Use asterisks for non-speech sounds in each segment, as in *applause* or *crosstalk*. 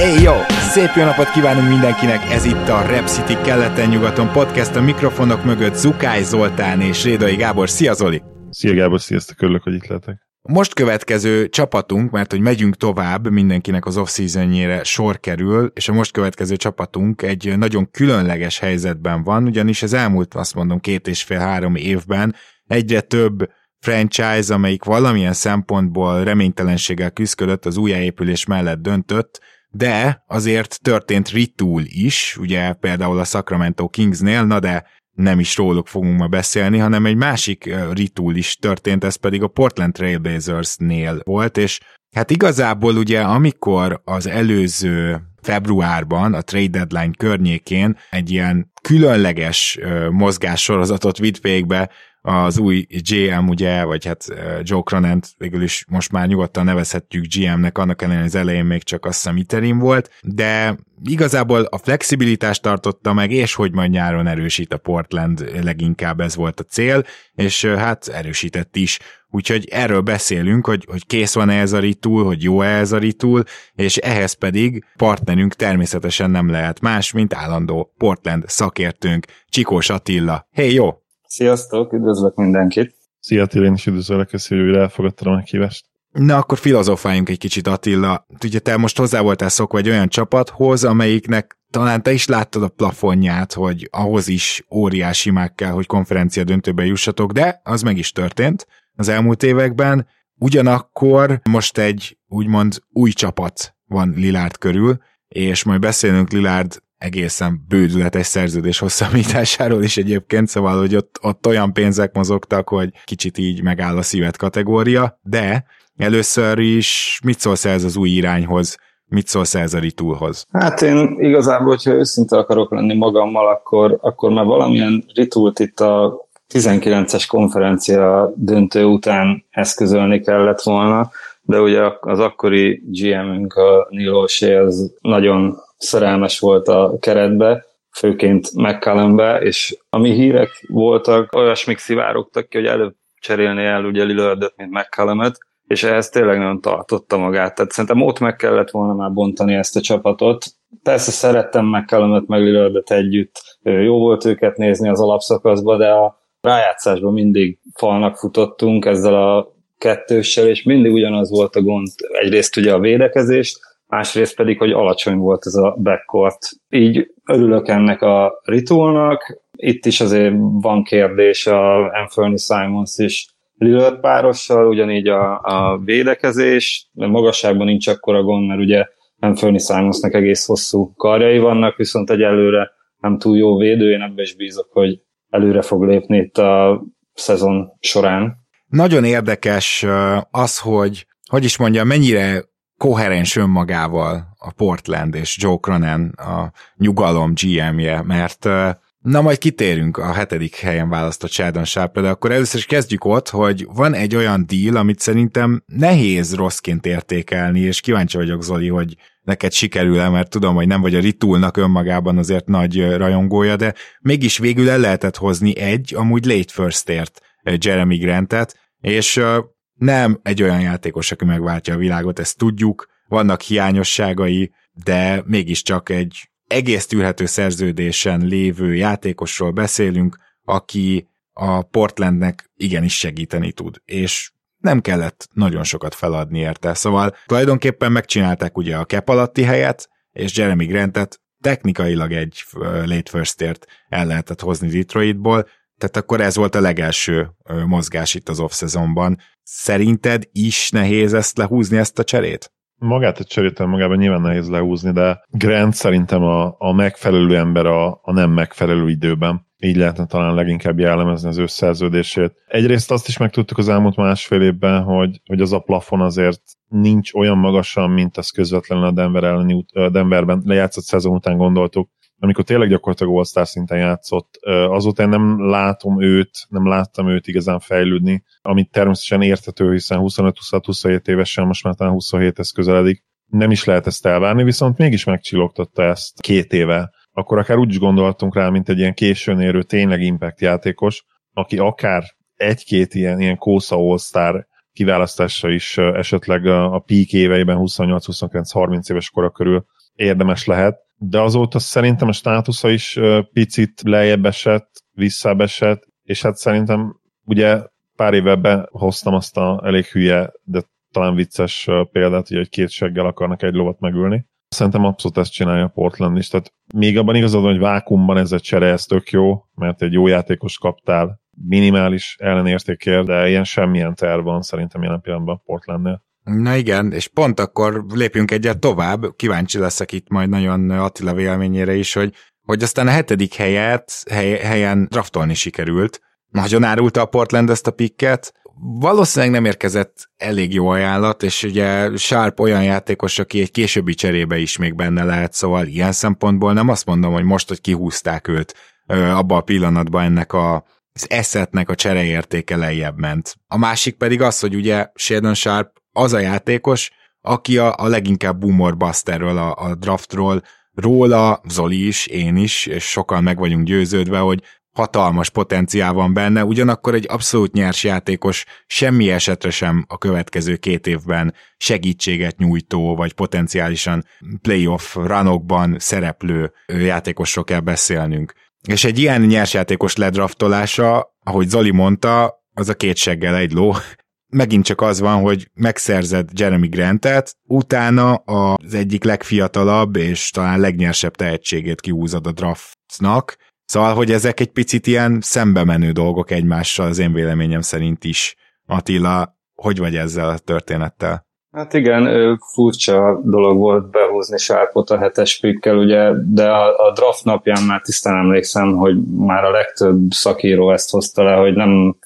Hey jó! Szép jó napot kívánunk mindenkinek! Ez itt a Rep City keleten-nyugaton podcast a mikrofonok mögött Zukály Zoltán és Rédai Gábor. Szia Zoli! Szia Gábor, sziasztok, örülök, hogy itt lehetek. Most következő csapatunk, mert hogy megyünk tovább, mindenkinek az off sor kerül, és a most következő csapatunk egy nagyon különleges helyzetben van, ugyanis az elmúlt, azt mondom, két és fél-három évben egyre több franchise, amelyik valamilyen szempontból reménytelenséggel küzdött, az újjáépülés mellett döntött, de azért történt retool is, ugye például a Sacramento Kingsnél, na de nem is róluk fogunk ma beszélni, hanem egy másik retool is történt, ez pedig a Portland Trailblazersnél volt, és hát igazából ugye amikor az előző februárban, a trade deadline környékén egy ilyen különleges mozgássorozatot vitt végbe az új GM, ugye, vagy hát Joe Cronent végül is most már nyugodtan nevezhetjük GM-nek, annak ellenére az elején még csak azt hiszem interim volt, de igazából a flexibilitást tartotta meg, és hogy majd nyáron erősít a Portland, leginkább ez volt a cél, és hát erősített is. Úgyhogy erről beszélünk, hogy, hogy kész van-e ez a retool, hogy jó-e ez a retool, és ehhez pedig partnerünk természetesen nem lehet más, mint állandó Portland szakértőnk, Csikós Attila. Hey, jó! Sziasztok, üdvözlök mindenkit! Szia Attila, én is üdvözöllek, köszönjük, hogy elfogadtad a meghívást. Na, akkor filozofáljunk egy kicsit, Attila. Ugye te most hozzá voltál szokva egy olyan csapathoz, amelyiknek talán te is láttad a plafonját, hogy ahhoz is óriási meg kell, hogy konferencia döntőbe jussatok, de az meg is történt az elmúlt években. Ugyanakkor most egy úgymond új csapat van Lilárd körül, és majd beszélünk Lilárd egészen bődületes szerződés hosszabbításáról is egyébként, szóval, hogy ott, ott olyan pénzek mozogtak, hogy kicsit így megáll a szívet kategória, de először is mit szólsz ez az új irányhoz, mit szólsz ez a ritulhoz? Hát én igazából, hogyha őszinte akarok lenni magammal, akkor, akkor már valamilyen ritult itt a 19-es konferencia döntő után eszközölni kellett volna, de ugye az akkori GM-ünk, a Neil O'Shea, az nagyon szerelmes volt a keretbe, főként McCallumbe, és ami hírek voltak, olyasmik szivárogtak ki, hogy előbb cserélni el ugye Lillardot, mint McCallumet, és ehhez tényleg nem tartotta magát. Tehát szerintem ott meg kellett volna már bontani ezt a csapatot. Persze szerettem McCallumet meg Lillardot együtt, jó volt őket nézni az alapszakaszba, de a rájátszásban mindig falnak futottunk ezzel a kettőssel, és mindig ugyanaz volt a gond. Egyrészt ugye a védekezést, másrészt pedig, hogy alacsony volt ez a backcourt. Így örülök ennek a ritulnak. Itt is azért van kérdés a Anthony Simons is Lillard párossal, ugyanígy a, a védekezés, de magasságban nincs akkora gond, mert ugye Anthony Simonsnak egész hosszú karjai vannak, viszont egyelőre nem túl jó védő, én ebbe is bízok, hogy előre fog lépni itt a szezon során. Nagyon érdekes az, hogy hogy is mondja, mennyire koherens önmagával a Portland és Joe Cronin a nyugalom GM-je, mert Na majd kitérünk a hetedik helyen választott Sheldon Sharpre, de akkor először is kezdjük ott, hogy van egy olyan deal, amit szerintem nehéz rosszként értékelni, és kíváncsi vagyok, Zoli, hogy neked sikerül-e, mert tudom, hogy nem vagy a Ritulnak önmagában azért nagy rajongója, de mégis végül el lehetett hozni egy, amúgy late firstért Jeremy Grantet, és nem egy olyan játékos, aki megváltja a világot, ezt tudjuk, vannak hiányosságai, de mégiscsak egy egész tűrhető szerződésen lévő játékosról beszélünk, aki a Portlandnek igenis segíteni tud, és nem kellett nagyon sokat feladni érte. Szóval tulajdonképpen megcsinálták ugye a cap alatti helyet, és Jeremy Grantet technikailag egy late firstért el lehetett hozni Detroitból, tehát akkor ez volt a legelső mozgás itt az off-szezonban. Szerinted is nehéz ezt lehúzni, ezt a cserét? Magát a cserét magában nyilván nehéz lehúzni, de Grant szerintem a, a megfelelő ember a, a nem megfelelő időben. Így lehetne talán leginkább jellemezni az összerződését. Egyrészt azt is megtudtuk az elmúlt másfél évben, hogy, hogy az a plafon azért nincs olyan magasan, mint az közvetlenül a Denver elleni, Denverben lejátszott szezon után gondoltuk amikor tényleg gyakorlatilag all szinten játszott, azóta én nem látom őt, nem láttam őt igazán fejlődni, amit természetesen értető, hiszen 25-26-27 évesen, most már talán 27-hez közeledik, nem is lehet ezt elvárni, viszont mégis megcsillogtatta ezt két éve. Akkor akár úgy is gondoltunk rá, mint egy ilyen későn érő tényleg impact játékos, aki akár egy-két ilyen, ilyen Kósza All-Star kiválasztása is esetleg a, a peak éveiben 28-29-30 éves kora körül érdemes lehet, de azóta szerintem a státusza is picit lejjebb esett, visszább és hát szerintem ugye pár éve hoztam azt a elég hülye, de talán vicces példát, hogy két seggel akarnak egy lovat megülni. Szerintem abszolút ezt csinálja Portland is, tehát még abban igazad, hogy vákumban ez a csere, ez tök jó, mert egy jó játékos kaptál, minimális ellenértékért, de ilyen semmilyen terv van szerintem jelen pillanatban Portlandnél. Na igen, és pont akkor lépjünk egyet tovább, kíváncsi leszek itt majd nagyon Attila véleményére is, hogy, hogy aztán a hetedik helyet, hely, helyen draftolni sikerült. Nagyon árulta a Portland ezt a pikket, valószínűleg nem érkezett elég jó ajánlat, és ugye Sharp olyan játékos, aki egy későbbi cserébe is még benne lehet, szóval ilyen szempontból nem azt mondom, hogy most, hogy kihúzták őt abba a pillanatban ennek a az eszetnek a csereértéke lejjebb ment. A másik pedig az, hogy ugye Shadon Sharp az a játékos, aki a, a leginkább boomer busterről, a, a draftról, róla, Zoli is, én is, és sokan meg vagyunk győződve, hogy hatalmas potenciál van benne, ugyanakkor egy abszolút nyers játékos semmi esetre sem a következő két évben segítséget nyújtó, vagy potenciálisan playoff ranokban szereplő játékosról kell beszélnünk. És egy ilyen nyersjátékos ledraftolása, ahogy Zoli mondta, az a két seggel egy ló. Megint csak az van, hogy megszerzed Jeremy Grantet, utána az egyik legfiatalabb és talán legnyersebb tehetségét kihúzod a draftnak, Szóval, hogy ezek egy picit ilyen szembe menő dolgok egymással, az én véleményem szerint is. Attila, hogy vagy ezzel a történettel? Hát igen, furcsa dolog volt behúzni Sárpot a hetes pikkel, ugye, de a, a draft napján már tisztán emlékszem, hogy már a legtöbb szakíró ezt hozta le, hogy nem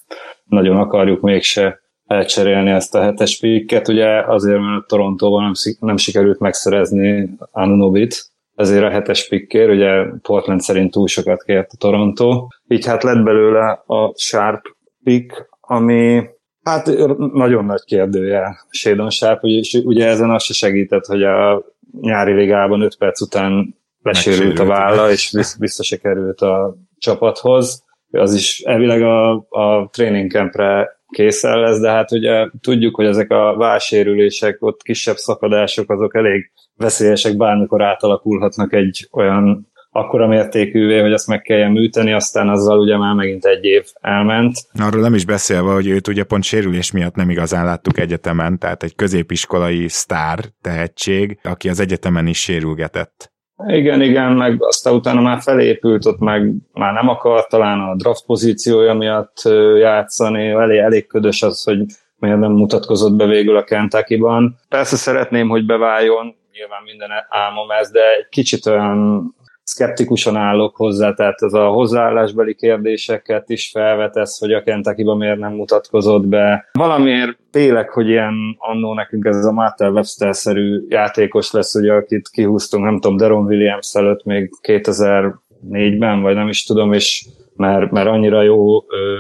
nagyon akarjuk mégse elcserélni ezt a hetes pikket, ugye azért, mert Torontóban nem, nem sikerült megszerezni Anunobit, ezért a hetes pikkér, ugye Portland szerint túl sokat kért a Toronto, így hát lett belőle a Sharp pick, ami hát nagyon nagy kérdője Shadon Sharp, és ugye ezen az se segített, hogy a nyári ligában 5 perc után lesérült a válla, és vissza se került a csapathoz. Az is elvileg a, a training campre készen lesz, de hát ugye tudjuk, hogy ezek a válsérülések, ott kisebb szakadások, azok elég veszélyesek, bármikor átalakulhatnak egy olyan akkora mértékűvé, hogy azt meg kelljen műteni, aztán azzal ugye már megint egy év elment. Arról nem is beszélve, hogy őt ugye pont sérülés miatt nem igazán láttuk egyetemen, tehát egy középiskolai sztár tehetség, aki az egyetemen is sérülgetett. Igen, igen, meg aztán utána már felépült, ott meg már nem akar talán a draft pozíciója miatt játszani, elég, elég ködös az, hogy miért nem mutatkozott be végül a Kentucky-ban. Persze szeretném, hogy beváljon, nyilván minden álmom ez, de egy kicsit olyan szkeptikusan állok hozzá, tehát ez a hozzáállásbeli kérdéseket is felvetesz, hogy a kentucky miért nem mutatkozott be. Valamiért tényleg, hogy ilyen annó nekünk ez a Martel Webster-szerű játékos lesz, ugye, akit kihúztunk, nem tudom, Deron Williams előtt még 2004-ben, vagy nem is tudom, és mert, mert annyira jó ö,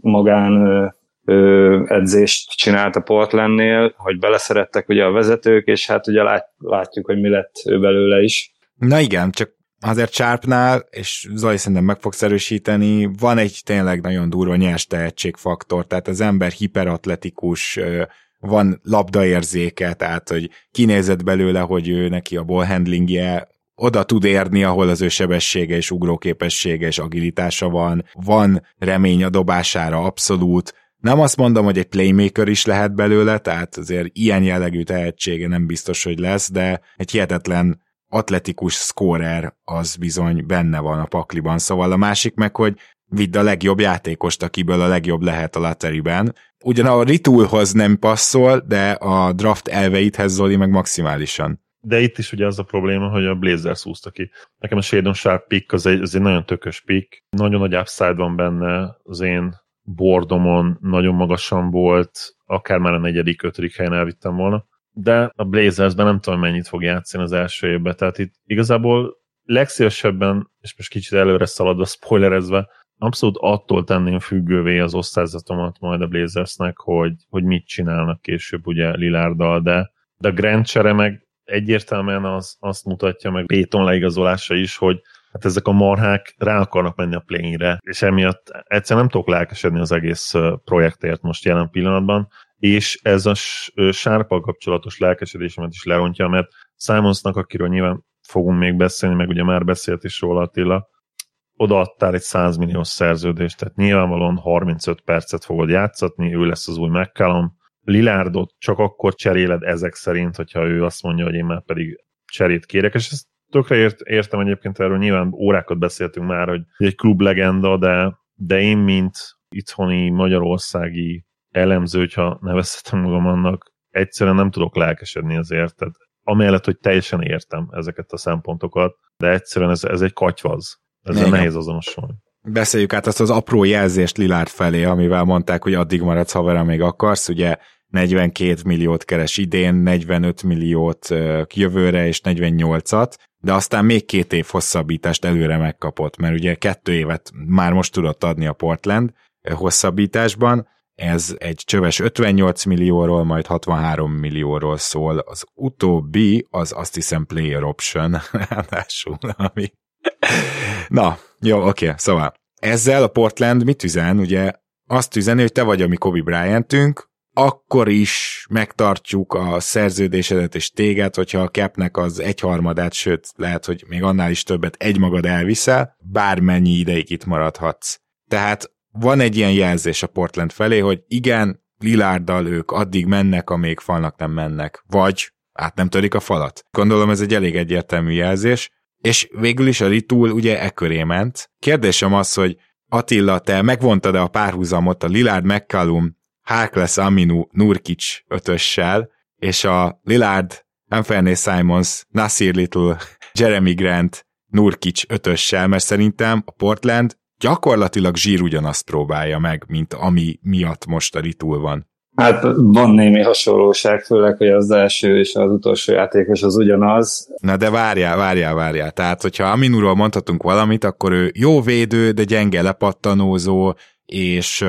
magán ö, ö, edzést csinált a Portlandnél, hogy beleszerettek ugye a vezetők, és hát ugye lát, látjuk, hogy mi lett ő belőle is. Na igen, csak azért Sharpnál, és Zoli szerintem meg fogsz erősíteni, van egy tényleg nagyon durva nyers tehetségfaktor, tehát az ember hiperatletikus, van labdaérzéke, tehát hogy kinézett belőle, hogy ő neki a ballhandlingje oda tud érni, ahol az ő sebessége és ugróképessége és agilitása van, van remény a dobására abszolút, nem azt mondom, hogy egy playmaker is lehet belőle, tehát azért ilyen jellegű tehetsége nem biztos, hogy lesz, de egy hihetetlen atletikus scorer az bizony benne van a pakliban, szóval a másik meg, hogy vidd a legjobb játékost, akiből a legjobb lehet a lotteryben. Ugyan a Ritoolhoz nem passzol, de a draft elveithez Zoli meg maximálisan. De itt is ugye az a probléma, hogy a Blazers húzta ki. Nekem a Shadon Sharp pick az egy, az egy nagyon tökös pick. Nagyon nagy upside van benne az én bordomon, nagyon magasan volt, akár már a negyedik, ötödik helyen elvittem volna de a Blazersben nem tudom, mennyit fog játszani az első évben, tehát itt igazából legszívesebben, és most kicsit előre szaladva, spoilerezve, abszolút attól tenném függővé az osztályzatomat majd a Blazersnek, hogy, hogy mit csinálnak később ugye Lilárdal, de, de a Grand Csere meg egyértelműen az, azt mutatja meg Péton leigazolása is, hogy hát ezek a marhák rá akarnak menni a plényre, és emiatt egyszer nem tudok lelkesedni az egész projektért most jelen pillanatban, és ez a sárpal kapcsolatos lelkesedésemet is lerontja, mert Simonsnak, akiről nyilván fogunk még beszélni, meg ugye már beszélt is róla Attila, odaadtál egy 100 milliós szerződést, tehát nyilvánvalóan 35 percet fogod játszatni, ő lesz az új McCallum. Lilárdot csak akkor cseréled ezek szerint, hogyha ő azt mondja, hogy én már pedig cserét kérek, és ezt tökre ért, értem egyébként erről, nyilván órákat beszéltünk már, hogy egy klub legenda, de, de én, mint itthoni magyarországi elemző, hogyha nevezhetem magam annak, egyszerűen nem tudok lelkesedni azért. Tehát amellett, hogy teljesen értem ezeket a szempontokat, de egyszerűen ez, ez egy katyvaz. Ezzel nehéz azonosulni. Beszéljük át azt az apró jelzést Lilárd felé, amivel mondták, hogy addig maradsz havera, még akarsz, ugye 42 milliót keres idén, 45 milliót jövőre és 48-at, de aztán még két év hosszabbítást előre megkapott, mert ugye kettő évet már most tudott adni a Portland hosszabbításban, ez egy csöves 58 millióról, majd 63 millióról szól. Az utóbbi az azt hiszem player option, *laughs* ráadásul, ami... Na, jó, oké, szóval ezzel a Portland mit üzen? Ugye azt üzeni, hogy te vagy a mi Kobe Bryantünk, akkor is megtartjuk a szerződésedet és téged, hogyha a capnek az egyharmadát, sőt, lehet, hogy még annál is többet egymagad elviszel, bármennyi ideig itt maradhatsz. Tehát van egy ilyen jelzés a Portland felé, hogy igen, Lilárdal ők addig mennek, amíg falnak nem mennek. Vagy át nem törik a falat. Gondolom ez egy elég egyértelmű jelzés, és végül is a Ritul ugye e köré ment. Kérdésem az, hogy Attila, te megvontad-e a párhuzamot a Lillard McCallum, Harkless Aminu Nurkic ötössel, és a Lillard, Anthony Simons, Nasir Little, Jeremy Grant, Nurkic ötössel, mert szerintem a Portland gyakorlatilag zsír ugyanazt próbálja meg, mint ami miatt most a ritul van. Hát van némi hasonlóság, főleg, hogy az első és az utolsó játékos az ugyanaz. Na de várjál, várjál, várjál. Tehát, hogyha Aminuról mondhatunk valamit, akkor ő jó védő, de gyenge lepattanózó, és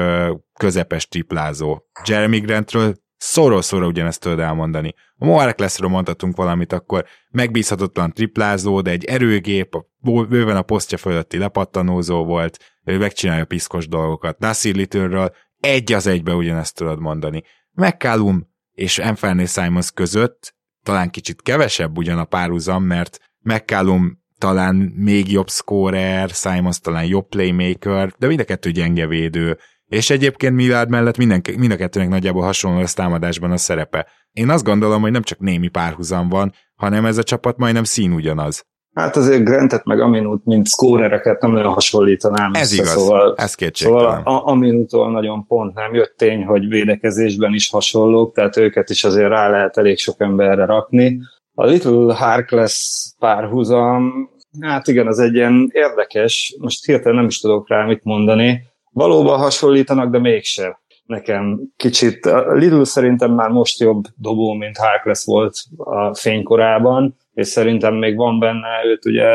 közepes triplázó. Jeremy Grantről szoró-szoró ugyanezt tudod elmondani. A Moarek leszről mondhatunk valamit, akkor megbízhatatlan triplázó, de egy erőgép, bőven a posztja fölötti lepattanózó volt, ő megcsinálja piszkos dolgokat. Nasir Little-ről egy az egybe ugyanezt tudod mondani. McCallum és Anthony Simons között talán kicsit kevesebb ugyan a párhuzam, mert McCallum talán még jobb scorer, Simons talán jobb playmaker, de mind a kettő gyenge védő, és egyébként Millard mellett minden, mind a kettőnek nagyjából hasonló lesz támadásban a szerepe. Én azt gondolom, hogy nem csak némi párhuzam van, hanem ez a csapat majdnem szín ugyanaz. Hát azért Grantet meg Aminut, mint szkórereket nem nagyon hasonlítanám. Ez igaz, szóval, ez Szóval Aminutól nagyon pont nem jött tény, hogy védekezésben is hasonlók, tehát őket is azért rá lehet elég sok emberre rakni. A Little Harkless párhuzam, hát igen, az egy ilyen érdekes, most hirtelen nem is tudok rá mit mondani, valóban hasonlítanak, de mégsem. Nekem kicsit, a Lidl szerintem már most jobb dobó, mint Harkless volt a fénykorában, és szerintem még van benne, őt ugye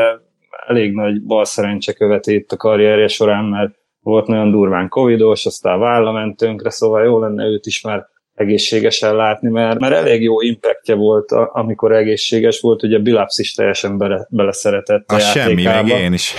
elég nagy bal szerencse követi itt a karrierje során, mert volt nagyon durván covidos, aztán válla tönkre, szóval jó lenne őt is már egészségesen látni, mert, mert elég jó impactja volt, amikor egészséges volt, ugye Bilaps is teljesen bele, beleszeretett a, a semmi, meg én is.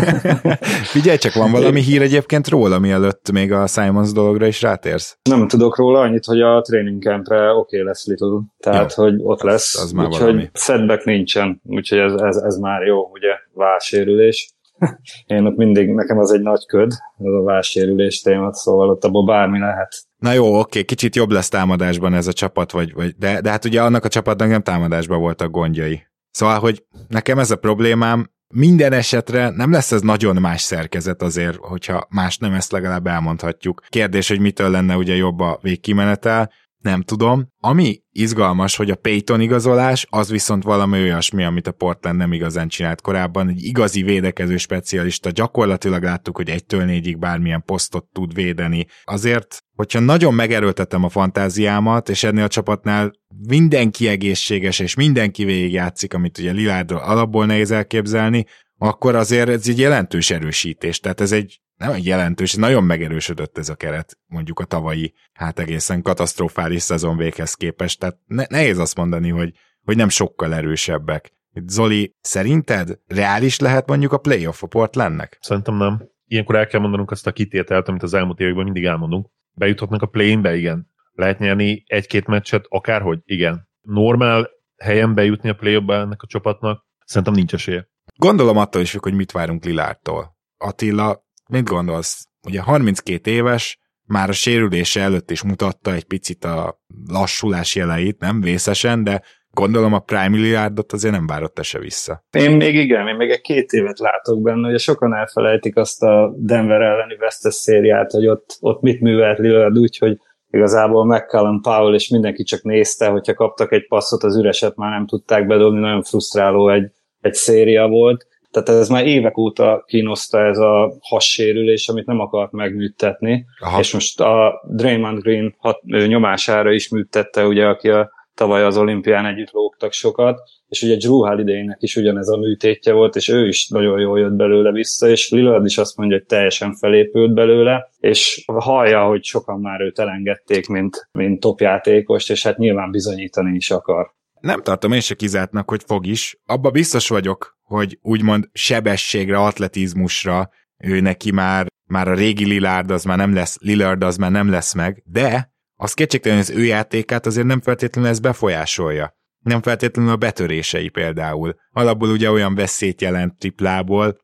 *laughs* Figyelj csak, van valami hír egyébként róla, mielőtt még a Simons dologra is rátérsz? Nem tudok róla annyit, hogy a training campre oké okay lesz Little, tehát jó, hogy ott lesz, az, az már úgyhogy setback nincsen, úgyhogy ez, ez, ez már jó, ugye válsérülés. *laughs* Én ott mindig, nekem az egy nagy köd, az a válsérülés témat, szóval ott abból bármi lehet. Na jó, oké, kicsit jobb lesz támadásban ez a csapat, vagy, vagy de, de hát ugye annak a csapatnak nem támadásban voltak gondjai. Szóval, hogy nekem ez a problémám, minden esetre nem lesz ez nagyon más szerkezet azért, hogyha más nem ezt legalább elmondhatjuk. Kérdés, hogy mitől lenne ugye jobb a végkimenetel, nem tudom. Ami izgalmas, hogy a Payton igazolás, az viszont valami olyasmi, amit a Portland nem igazán csinált korábban. Egy igazi védekező specialista, gyakorlatilag láttuk, hogy egytől négyig bármilyen posztot tud védeni. Azért hogyha nagyon megerőltetem a fantáziámat, és ennél a csapatnál mindenki egészséges, és mindenki végigjátszik, amit ugye Lilárdról alapból nehéz elképzelni, akkor azért ez egy jelentős erősítés. Tehát ez egy nem egy jelentős, nagyon megerősödött ez a keret, mondjuk a tavalyi, hát egészen katasztrofális szezon véghez képest. Tehát ne, nehéz azt mondani, hogy, hogy nem sokkal erősebbek. Zoli, szerinted reális lehet mondjuk a playoff a Portlandnek? Szerintem nem. Ilyenkor el kell mondanunk azt a kitételt, amit az elmúlt években mindig elmondunk. Bejuthatnak a play-inbe, igen. Lehet nyerni egy-két meccset, akárhogy, igen. Normál helyen bejutni a play ennek a csapatnak, szerintem nincs esélye. Gondolom attól is, hogy mit várunk Lilártól. Attila, mit gondolsz? Ugye 32 éves, már a sérülése előtt is mutatta egy picit a lassulás jeleit, nem vészesen, de gondolom a Prime Milliárdot azért nem várott se vissza. Én még igen, én még egy két évet látok benne, ugye sokan elfelejtik azt a Denver elleni vesztes szériát, hogy ott, ott mit művelt Lillard úgy, hogy igazából McCallum Powell és mindenki csak nézte, hogyha kaptak egy passzot, az üreset már nem tudták bedobni, nagyon frusztráló egy, egy széria volt. Tehát ez már évek óta kínoszta ez a hassérülés, amit nem akart megműtetni, Aha. és most a Draymond Green hat, nyomására is műtette, ugye, aki a tavaly az olimpián együtt lógtak sokat, és ugye Drew holiday is ugyanez a műtétje volt, és ő is nagyon jól jött belőle vissza, és Lillard is azt mondja, hogy teljesen felépült belőle, és hallja, hogy sokan már őt elengedték, mint, mint topjátékost, és hát nyilván bizonyítani is akar. Nem tartom én se kizártnak, hogy fog is. Abba biztos vagyok, hogy úgymond sebességre, atletizmusra ő neki már, már a régi Lillard az már nem lesz, Lillard az már nem lesz meg, de az kétségtelen, hogy az ő játékát azért nem feltétlenül ez befolyásolja. Nem feltétlenül a betörései például. Alapból ugye olyan veszélyt jelent triplából,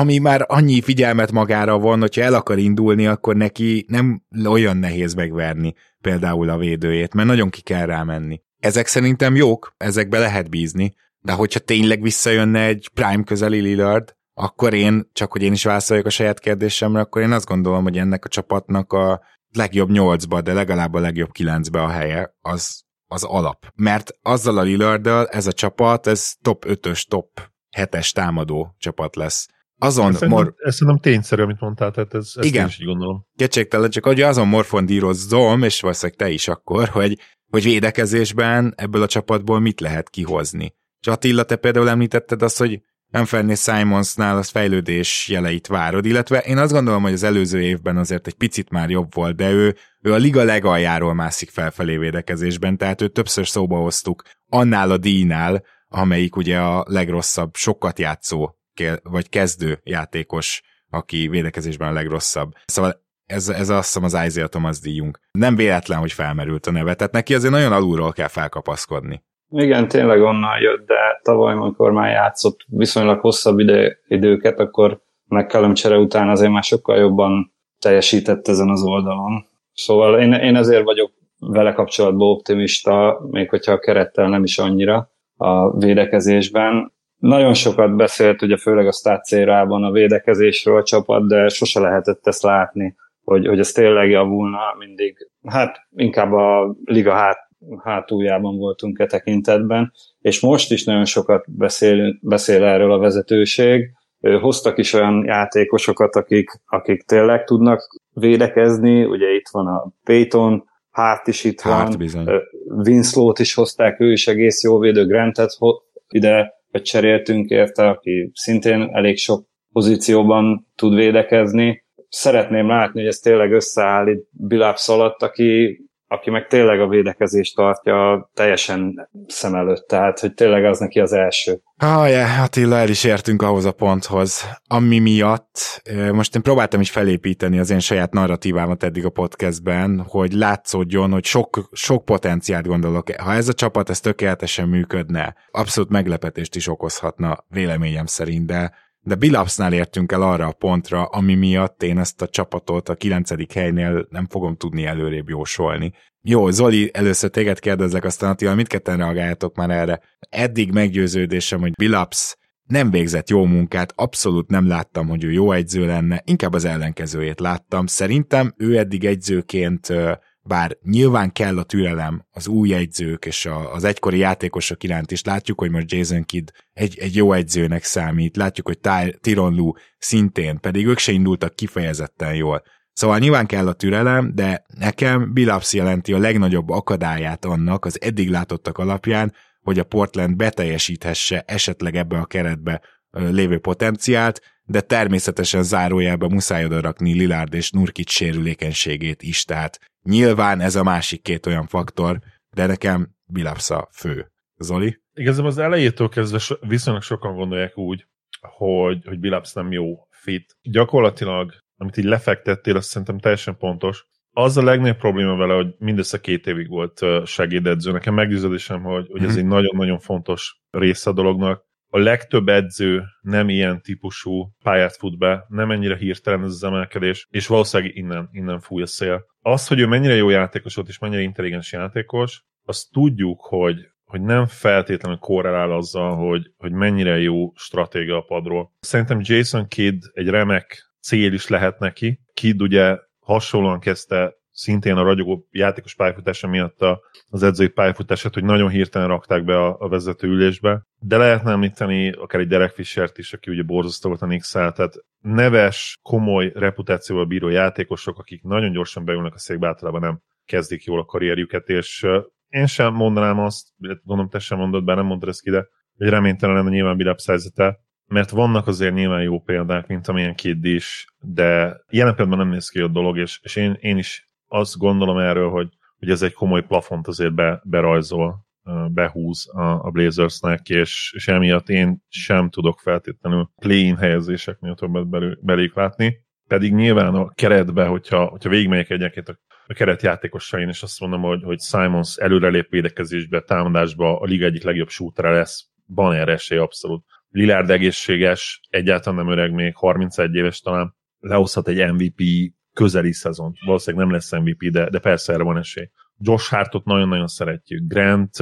ami már annyi figyelmet magára van, hogyha el akar indulni, akkor neki nem olyan nehéz megverni például a védőjét, mert nagyon ki kell rámenni. Ezek szerintem jók, ezekbe lehet bízni, de hogyha tényleg visszajönne egy prime közeli Lillard, akkor én, csak hogy én is válaszoljak a saját kérdésemre, akkor én azt gondolom, hogy ennek a csapatnak a legjobb nyolcba, de legalább a legjobb kilencbe a helye, az, az alap. Mert azzal a lillard ez a csapat, ez top 5-ös, top 7-es támadó csapat lesz. Azon ez, mor... szerintem, ez szerintem tényszerű, amit mondtál, tehát ez, ezt Igen. én is így gondolom. Kétségtelen, csak hogy azon morfondírozom, és valószínűleg te is akkor, hogy, hogy védekezésben ebből a csapatból mit lehet kihozni. És Attila, te például említetted azt, hogy Anthony Simonsnál az fejlődés jeleit várod, illetve én azt gondolom, hogy az előző évben azért egy picit már jobb volt, de ő, ő a liga legaljáról mászik felfelé védekezésben, tehát őt többször szóba hoztuk annál a díjnál, amelyik ugye a legrosszabb, sokat játszó, vagy kezdő játékos, aki védekezésben a legrosszabb. Szóval ez, ez azt hiszem az Isaiah Thomas díjunk. Nem véletlen, hogy felmerült a neve, tehát neki azért nagyon alulról kell felkapaszkodni. Igen, tényleg onnan jött, de tavaly, amikor már játszott viszonylag hosszabb ide, időket, akkor McCallum csere után azért már sokkal jobban teljesített ezen az oldalon. Szóval én, én ezért vagyok vele kapcsolatban optimista, még hogyha a kerettel nem is annyira a védekezésben. Nagyon sokat beszélt, ugye főleg a stácérában a védekezésről a csapat, de sose lehetett ezt látni, hogy, hogy ez tényleg javulna mindig. Hát inkább a liga hát, hátuljában voltunk e tekintetben, és most is nagyon sokat beszél, beszél erről a vezetőség. Hoztak is olyan játékosokat, akik, akik tényleg tudnak védekezni, ugye itt van a Payton, Hart is itt Hart van, bizony. Winslow-t is hozták, ő is egész jó védő, Grantet ide cseréltünk érte, aki szintén elég sok pozícióban tud védekezni. Szeretném látni, hogy ez tényleg összeállít Bilapsz alatt, aki aki meg tényleg a védekezést tartja teljesen szem előtt, tehát hogy tényleg az neki az első. Ah, yeah, Attila, el is értünk ahhoz a ponthoz, ami miatt most én próbáltam is felépíteni az én saját narratívámat eddig a podcastben, hogy látszódjon, hogy sok, sok potenciált gondolok. Ha ez a csapat, ez tökéletesen működne, abszolút meglepetést is okozhatna, véleményem szerint, de de Bilapsnál értünk el arra a pontra, ami miatt én ezt a csapatot a kilencedik helynél nem fogom tudni előrébb jósolni. Jó, Zoli, először téged kérdezlek, aztán Attila, mindketten reagáljátok már erre. Eddig meggyőződésem, hogy Bilaps nem végzett jó munkát, abszolút nem láttam, hogy ő jó egyző lenne, inkább az ellenkezőjét láttam. Szerintem ő eddig egyzőként bár nyilván kell a türelem az új egyzők és a, az egykori játékosok iránt is, látjuk, hogy most Jason Kidd egy, egy jó egyzőnek számít, látjuk, hogy Ty, Tyron Lu szintén, pedig ők se indultak kifejezetten jól. Szóval nyilván kell a türelem, de nekem Billups jelenti a legnagyobb akadályát annak az eddig látottak alapján, hogy a Portland beteljesíthesse esetleg ebbe a keretbe lévő potenciált, de természetesen zárójelbe muszáj rakni Lilárd és Nurkic sérülékenységét is, tehát nyilván ez a másik két olyan faktor, de nekem Billups a fő. Zoli? Igazából az elejétől kezdve so, viszonylag sokan gondolják úgy, hogy, hogy Billups nem jó fit. Gyakorlatilag, amit így lefektettél, azt szerintem teljesen pontos. Az a legnagyobb probléma vele, hogy mindössze két évig volt segédedző. Nekem meggyőződésem, hogy, hogy ez mhm. egy nagyon-nagyon fontos része a dolognak. A legtöbb edző nem ilyen típusú pályát fut be, nem ennyire hirtelen ez az emelkedés, és valószínűleg innen, innen fúj a szél. Az, hogy ő mennyire jó játékos volt, és mennyire intelligens játékos, azt tudjuk, hogy hogy nem feltétlenül korrelál azzal, hogy, hogy mennyire jó stratégia a padról. Szerintem Jason Kidd egy remek cél is lehet neki. Kidd ugye hasonlóan kezdte szintén a ragyogó játékos pályafutása miatt a, az edzői pályafutását, hogy nagyon hirtelen rakták be a, a vezetőülésbe. De lehetne említeni akár egy Derek Fishert is, aki ugye borzasztó volt a nix tehát neves, komoly reputációval bíró játékosok, akik nagyon gyorsan beülnek a székbe, általában nem kezdik jól a karrierjüket, és én sem mondanám azt, gondolom te sem mondod, bár nem mondtad ezt ki, de hogy reménytelen lenne nyilván Billups helyzete, mert vannak azért nyilván jó példák, mint amilyen Kid is, de jelen pillanatban nem néz ki a dolog, és, és én, én is azt gondolom erről, hogy, hogy ez egy komoly plafont azért be, berajzol, behúz a, a Blazersnek, és, és emiatt én sem tudok feltétlenül play-in helyezéseknél többet beléjük látni. Pedig nyilván a keretbe, hogyha, hogyha végigmegyek egyenként a a keretjátékosain, és azt mondom, hogy, hogy Simons előrelép védekezésbe, támadásba a liga egyik legjobb shootere lesz, van erre esély abszolút. Lillard egészséges, egyáltalán nem öreg még, 31 éves talán, lehozhat egy MVP közeli szezont. Valószínűleg nem lesz MVP, de, de persze erre van esély. Josh Hartot nagyon-nagyon szeretjük. Grant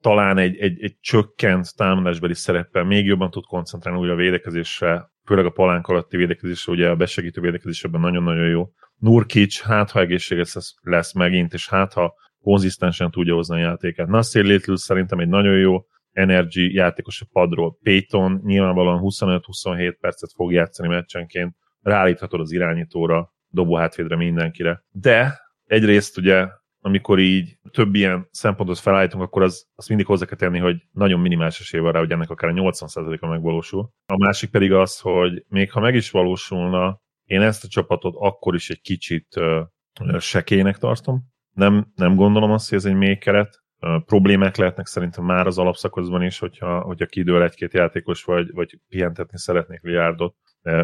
talán egy, egy, egy csökkent támadásbeli szereppel még jobban tud koncentrálni újra a védekezésre, főleg a palánk alatti védekezésre, ugye a besegítő védekezésben nagyon-nagyon jó. Nurkic, hát ha egészséges lesz, lesz megint, és hát ha konzisztensen tudja hozni a játékát. Nasir Little szerintem egy nagyon jó energy játékos a padról. Payton nyilvánvalóan 25-27 percet fog játszani meccsenként, ráállíthatod az irányítóra, dobó hátvédre mindenkire. De egyrészt ugye amikor így több ilyen szempontot felállítunk, akkor az, azt mindig hozzá kell tenni, hogy nagyon minimális esély van rá, hogy ennek akár a 80%-a megvalósul. A másik pedig az, hogy még ha meg is valósulna, én ezt a csapatot akkor is egy kicsit uh, sekének tartom. Nem, nem gondolom azt, hogy ez egy mély keret. Uh, problémák lehetnek szerintem már az alapszakaszban is, hogyha, hogyha kidől egy-két játékos, vagy, vagy pihentetni szeretnék Liárdot,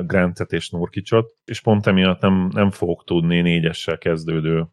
Grantet és Nurkicsot, és pont emiatt nem, nem fogok tudni négyessel kezdődő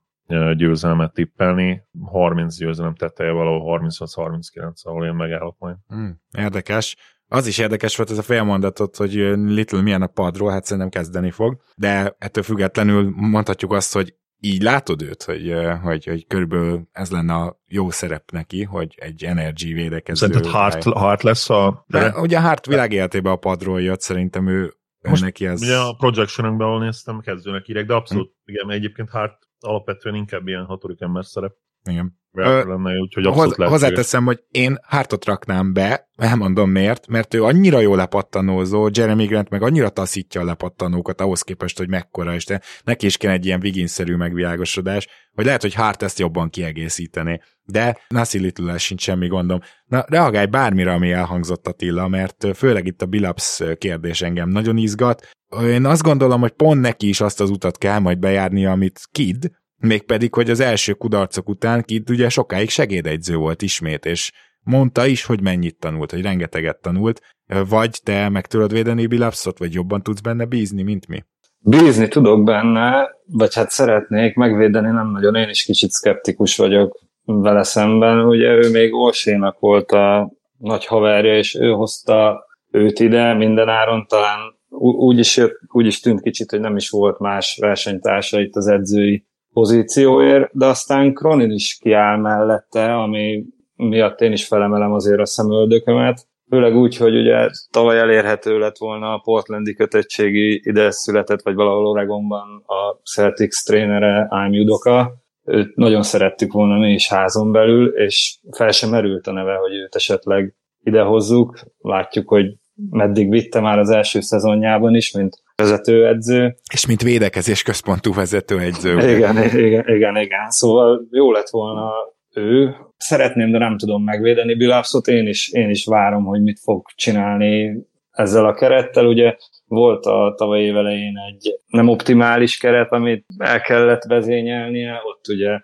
győzelmet tippelni. 30 győzelem teteje valahol 36-39, ahol én megállok majd. Hmm, érdekes. Az is érdekes volt ez a félmondatot, hogy Little milyen a padról, hát szerintem kezdeni fog, de ettől függetlenül mondhatjuk azt, hogy így látod őt, hogy, hogy, hogy körülbelül ez lenne a jó szerep neki, hogy egy energy védekező. Szerinted Hart, Hart lesz a... De, ugye Hart világéletében a padról jött, szerintem ő, Most neki ez... Ugye a projectionunkban, ahol néztem, kezdőnek írek, de abszolút, hm. igen, egyébként Hart alapvetően inkább ilyen hatodik ember szerep. Igen. lenne, úgyhogy hoz, hozzáteszem, hogy én Hartot raknám be, elmondom miért, mert ő annyira jó lepattanózó, Jeremy Grant meg annyira taszítja a lepattanókat ahhoz képest, hogy mekkora, és te, neki is kéne egy ilyen viginszerű megvilágosodás, hogy lehet, hogy Hart ezt jobban kiegészíteni. De Nassi little sincs semmi gondom. Na, reagálj bármire, ami elhangzott Attila, mert főleg itt a Bilaps kérdés engem nagyon izgat. Én azt gondolom, hogy pont neki is azt az utat kell majd bejárni, amit Kid, Mégpedig, hogy az első kudarcok után Kid ugye sokáig segédegyző volt ismét, és mondta is, hogy mennyit tanult, hogy rengeteget tanult, vagy te meg tudod védeni Bilapszot, vagy jobban tudsz benne bízni, mint mi? Bízni tudok benne, vagy hát szeretnék megvédeni, nem nagyon, én is kicsit szkeptikus vagyok vele szemben. Ugye ő még Olsénak volt a nagy haverja, és ő hozta őt ide minden áron, talán úgy is, úgy is tűnt kicsit, hogy nem is volt más versenytársa itt az edzői pozícióért, de aztán Cronin is kiáll mellette, ami miatt én is felemelem azért a szemöldökömet. Főleg úgy, hogy ugye tavaly elérhető lett volna a portlandi kötöttségi ide született, vagy valahol Oregonban a Celtics trénere Ime Udoka. Őt nagyon szerettük volna mi is házon belül, és fel sem merült a neve, hogy őt esetleg ide hozzuk. Látjuk, hogy meddig vitte már az első szezonjában is, mint vezetőedző. És mint védekezés központú vezetőedző. Igen, igen, igen, igen. Szóval jó lett volna ő. Szeretném, de nem tudom megvédeni Bilapszot. Én is, én is várom, hogy mit fog csinálni ezzel a kerettel. Ugye volt a tavalyi év elején egy nem optimális keret, amit el kellett vezényelnie, ott ugye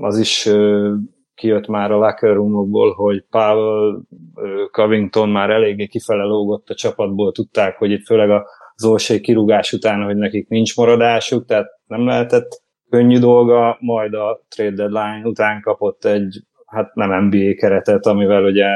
az is kijött már a locker roomokból, hogy Pavel Covington már eléggé kifele lógott a csapatból, tudták, hogy itt főleg a Zolsé kirúgás után, hogy nekik nincs maradásuk, tehát nem lehetett könnyű dolga, majd a trade deadline után kapott egy hát nem NBA keretet, amivel ugye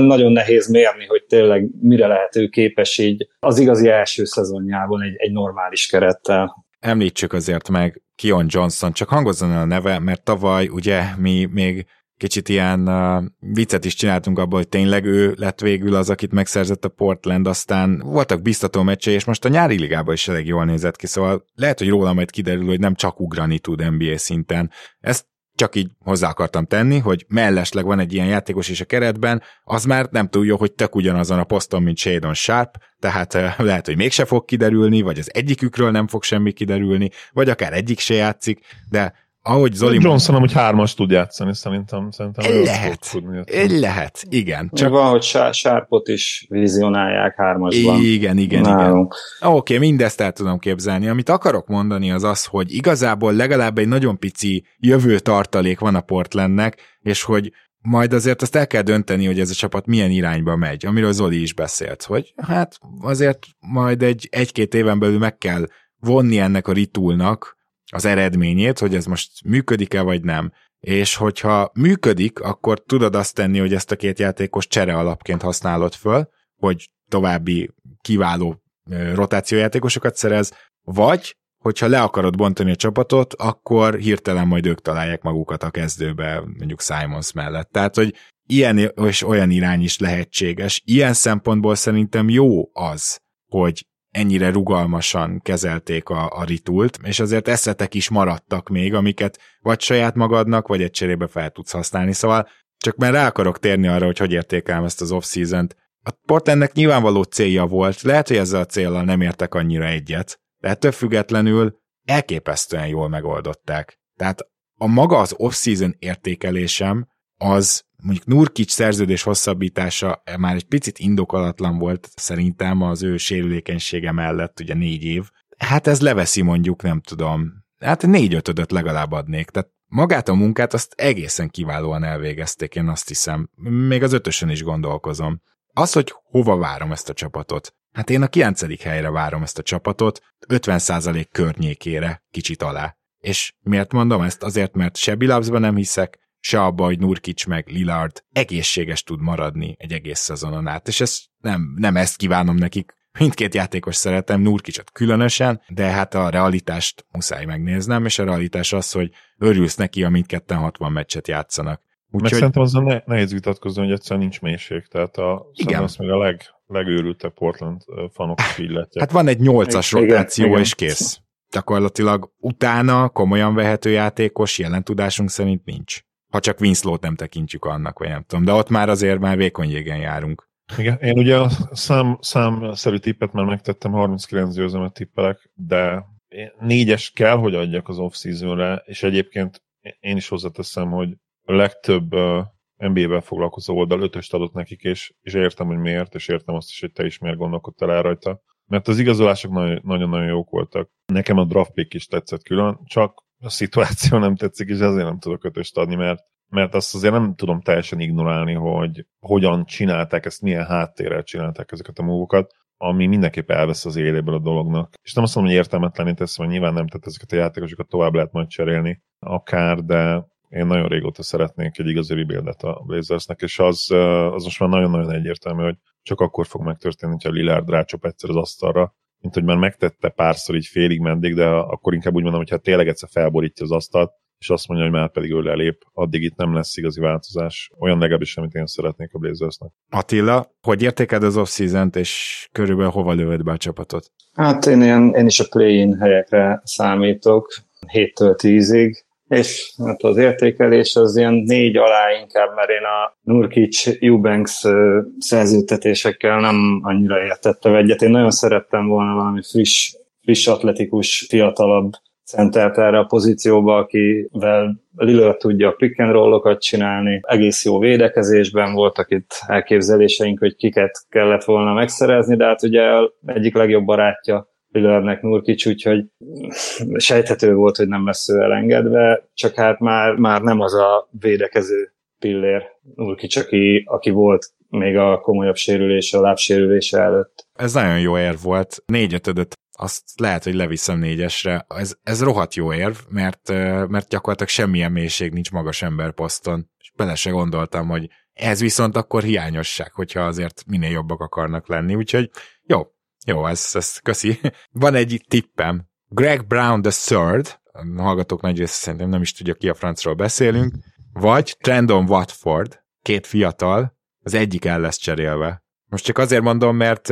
nagyon nehéz mérni, hogy tényleg mire lehet ő képes így az igazi első szezonjában egy, egy normális kerettel. Említsük azért meg Kion Johnson, csak hangozzon el a neve, mert tavaly ugye mi még kicsit ilyen uh, viccet is csináltunk abból, hogy tényleg ő lett végül az, akit megszerzett a Portland, aztán voltak biztató meccsei, és most a nyári ligában is elég jól nézett ki, szóval lehet, hogy róla majd kiderül, hogy nem csak ugrani tud NBA szinten. Ezt csak így hozzá akartam tenni, hogy mellesleg van egy ilyen játékos is a keretben, az már nem jó, hogy tök ugyanazon a poszton, mint Shadon Sharp, tehát lehet, hogy mégse fog kiderülni, vagy az egyikükről nem fog semmi kiderülni, vagy akár egyik se játszik, de ahogy Zoli... Johnson amúgy hármas tud játszani, szerintem. szerintem lehet, tudni, lehet, igen. Csak van, hogy Sárpot is vizionálják hármasban. Igen, igen, Nálunk. igen. Oké, okay, mindezt el tudom képzelni. Amit akarok mondani az az, hogy igazából legalább egy nagyon pici jövő tartalék van a Portlandnek, és hogy majd azért azt el kell dönteni, hogy ez a csapat milyen irányba megy, amiről Zoli is beszélt, hogy hát azért majd egy, egy-két éven belül meg kell vonni ennek a ritulnak, az eredményét, hogy ez most működik-e vagy nem. És hogyha működik, akkor tudod azt tenni, hogy ezt a két játékos csere alapként használod föl, hogy további kiváló rotációjátékosokat szerez, vagy hogyha le akarod bontani a csapatot, akkor hirtelen majd ők találják magukat a kezdőbe, mondjuk Simons mellett. Tehát, hogy ilyen és olyan irány is lehetséges. Ilyen szempontból szerintem jó az, hogy ennyire rugalmasan kezelték a, a ritult, és azért eszetek is maradtak még, amiket vagy saját magadnak, vagy egy cserébe fel tudsz használni. Szóval csak mert rá akarok térni arra, hogy hogy értékelem ezt az off-season-t. A Portlandnek nyilvánvaló célja volt, lehet, hogy ezzel a céllal nem értek annyira egyet, de ettől függetlenül elképesztően jól megoldották. Tehát a maga az off-season értékelésem az mondjuk Nurkic szerződés hosszabbítása már egy picit indokolatlan volt szerintem az ő sérülékenysége mellett, ugye négy év. Hát ez leveszi mondjuk, nem tudom, hát négy ötödöt legalább adnék, tehát magát a munkát azt egészen kiválóan elvégezték, én azt hiszem. Még az ötösön is gondolkozom. Az, hogy hova várom ezt a csapatot. Hát én a kilencedik helyre várom ezt a csapatot, 50% környékére, kicsit alá. És miért mondom ezt? Azért, mert se Bilapsban nem hiszek, se abba, hogy Nurkic meg Lillard egészséges tud maradni egy egész szezonon át, és ezt nem, nem ezt kívánom nekik, mindkét játékos szeretem, Nurkicot különösen, de hát a realitást muszáj megnéznem, és a realitás az, hogy örülsz neki, a mindketten 60 meccset játszanak. Úgyhogy... Meg szerintem azzal ne, nehéz vitatkozni, hogy egyszerűen nincs mélység, tehát a, igen. az még a leg, legőrültebb Portland fanok is. Hát van egy nyolcas rotáció, igen, és kész. Gyakorlatilag utána komolyan vehető játékos jelen tudásunk szerint nincs ha csak Winslow-t nem tekintjük annak, vagy nem tudom, de ott már azért már vékony jégen járunk. Igen, én ugye a szám, számszerű tippet már megtettem, 39 győzelmet tippelek, de négyes kell, hogy adjak az off-seasonre, és egyébként én is hozzáteszem, hogy a legtöbb NBA-vel foglalkozó oldal ötöst adott nekik, és, és értem, hogy miért, és értem azt is, hogy te is miért gondolkodtál el rajta. Mert az igazolások nagyon-nagyon jók voltak. Nekem a draft pick is tetszett külön, csak a szituáció nem tetszik, és ezért nem tudok ötöst adni, mert, mert azt azért nem tudom teljesen ignorálni, hogy hogyan csinálták ezt, milyen háttérrel csinálták ezeket a múvokat, ami mindenképp elvesz az éléből a dolognak. És nem azt mondom, hogy értelmetlenít tesz, mert nyilván nem, tehát ezeket a játékosokat tovább lehet majd cserélni akár, de én nagyon régóta szeretnék egy igazi rebuildet a Blazersnek, és az, az most már nagyon-nagyon egyértelmű, hogy csak akkor fog megtörténni, hogyha Lillard rácsap egyszer az asztalra, mint hogy már megtette párszor így félig meddig, de akkor inkább úgy mondom, hogy ha tényleg egyszer felborítja az asztalt, és azt mondja, hogy már pedig ő lelép, addig itt nem lesz igazi változás. Olyan legalábbis, amit én szeretnék a Blazersnek. Attila, hogy értéked az off season és körülbelül hova lövöd be a csapatot? Hát én, ilyen, én is a play-in helyekre számítok, 7-től 10-ig. És hát az értékelés az ilyen négy alá inkább, mert én a Nurkic Eubanks szerződtetésekkel nem annyira értettem egyet. Én nagyon szerettem volna valami friss, friss atletikus, fiatalabb centert erre a pozícióba, akivel Lillard tudja a pick and rollokat csinálni, egész jó védekezésben voltak itt elképzeléseink, hogy kiket kellett volna megszerezni, de hát ugye egyik legjobb barátja Lillardnek Nurkic, úgyhogy sejthető volt, hogy nem lesz ő elengedve, csak hát már, már nem az a védekező pillér Nurkic, aki, aki volt még a komolyabb sérülése, a lábsérülése előtt. Ez nagyon jó érv volt. Négy ötödöt azt lehet, hogy leviszem négyesre. Ez, ez rohadt jó érv, mert, mert gyakorlatilag semmilyen mélység nincs magas poszton. És bele se gondoltam, hogy ez viszont akkor hiányosság, hogyha azért minél jobbak akarnak lenni. Úgyhogy jó, jó, ez, ez köszi. Van egy tippem. Greg Brown the third, a hallgatók nagy része szerintem nem is tudja ki a francról beszélünk, vagy Trendon Watford, két fiatal, az egyik el lesz cserélve. Most csak azért mondom, mert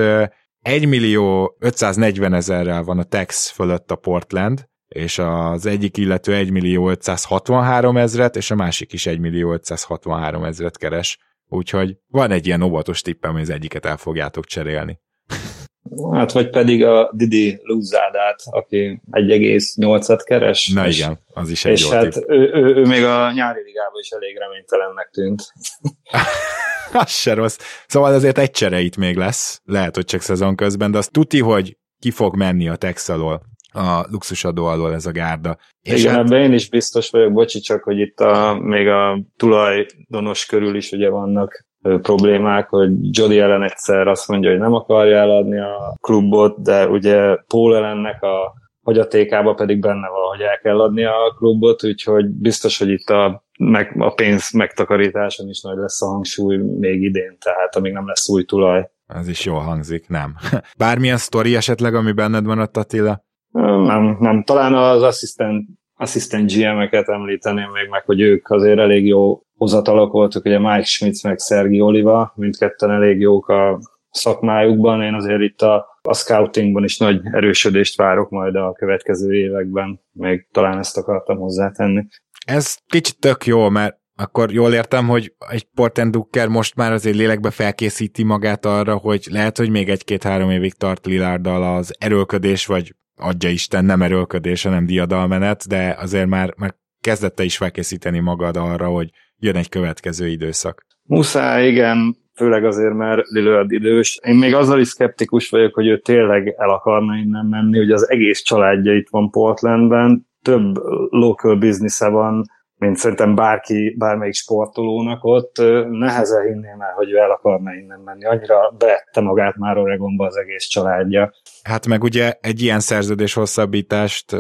1 millió 540 ezerrel van a tax fölött a Portland, és az egyik illető 1 millió 563 ezret, és a másik is 1 millió 563 ezret keres. Úgyhogy van egy ilyen óvatos tippem, hogy az egyiket el fogjátok cserélni. Hát vagy pedig a Didi Luzádát, aki 1,8-at keres. Na és, igen, az is egy és jó hát ő, ő, ő, még a nyári ligában is elég reménytelennek tűnt. *laughs* az se rossz. Szóval azért egy csere itt még lesz, lehet, hogy csak szezon közben, de azt tuti, hogy ki fog menni a Tex alól a luxusadó alól ez a gárda. És Igen, hát... ebben én is biztos vagyok, bocsi, csak hogy itt a, még a tulajdonos körül is ugye vannak problémák, hogy Jody ellen egyszer azt mondja, hogy nem akarja eladni a klubot, de ugye Paul ellennek a hagyatékába pedig benne van, hogy el kell adni a klubot, úgyhogy biztos, hogy itt a, meg, a pénz megtakarításon is nagy lesz a hangsúly még idén, tehát amíg nem lesz új tulaj. Ez is jól hangzik, nem. *laughs* Bármilyen sztori esetleg, ami benned van ott, Attila? Nem, nem. Talán az asszisztent asszisztent GM-eket említeném még meg, hogy ők azért elég jó hozatalak voltak, ugye Mike Schmitz meg Szergi Oliva, mindketten elég jók a szakmájukban, én azért itt a, a scoutingban is nagy erősödést várok majd a következő években, még talán ezt akartam hozzátenni. Ez kicsit tök jó, mert akkor jól értem, hogy egy Portland Ducker most már azért lélekbe felkészíti magát arra, hogy lehet, hogy még egy-két-három évig tart Lilárdal az erőlködés, vagy adja Isten, nem erőlködés, hanem diadalmenet, de azért már, már kezdette is felkészíteni magad arra, hogy jön egy következő időszak. Muszáj, igen, főleg azért, mert Lillard idős. Én még azzal is szkeptikus vagyok, hogy ő tényleg el akarna innen menni, hogy az egész családja itt van Portlandben, több local business van, mint szerintem bárki, bármelyik sportolónak ott, nehezen hinném el, hogy ő el akarna innen menni. Annyira beette magát már Oregonba az egész családja. Hát meg ugye egy ilyen szerződés hosszabbítást,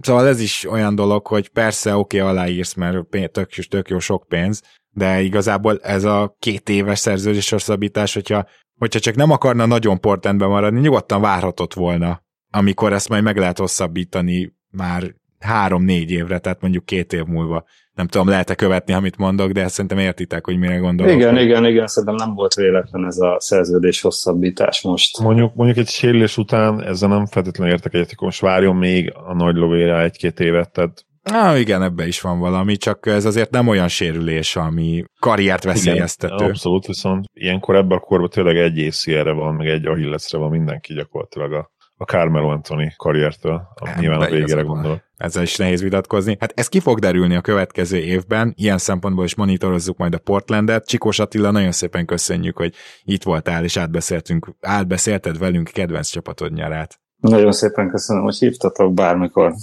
szóval ez is olyan dolog, hogy persze oké, okay, aláírsz, mert tök, tök jó sok pénz, de igazából ez a két éves szerződés hosszabbítás, hogyha, hogyha csak nem akarna nagyon portendben maradni, nyugodtan várhatott volna, amikor ezt majd meg lehet hosszabbítani már három-négy évre, tehát mondjuk két év múlva. Nem tudom, lehet-e követni, amit mondok, de szerintem értitek, hogy mire gondolok. Igen, igen, igen, szerintem nem volt véletlen ez a szerződés hosszabbítás most. Mondjuk, mondjuk egy sérülés után ezzel nem feltétlenül értek egyet, most várjon még a nagy lovére egy-két évet, tehát Ah, igen, ebbe is van valami, csak ez azért nem olyan sérülés, ami karriert veszélyeztető. Igen, abszolút, viszont ilyenkor ebben a korban tényleg egy ACL-re van, meg egy Achillesre van mindenki gyakorlatilag a a Carmelo Anthony karriertől, nyilván a végére gondolok. Ezzel is nehéz vitatkozni. Hát ez ki fog derülni a következő évben, ilyen szempontból is monitorozzuk majd a Portlandet. Csikós Attila, nagyon szépen köszönjük, hogy itt voltál, és átbeszéltünk, átbeszélted velünk kedvenc csapatod nyarát. Nagyon szépen köszönöm, hogy hívtatok bármikor.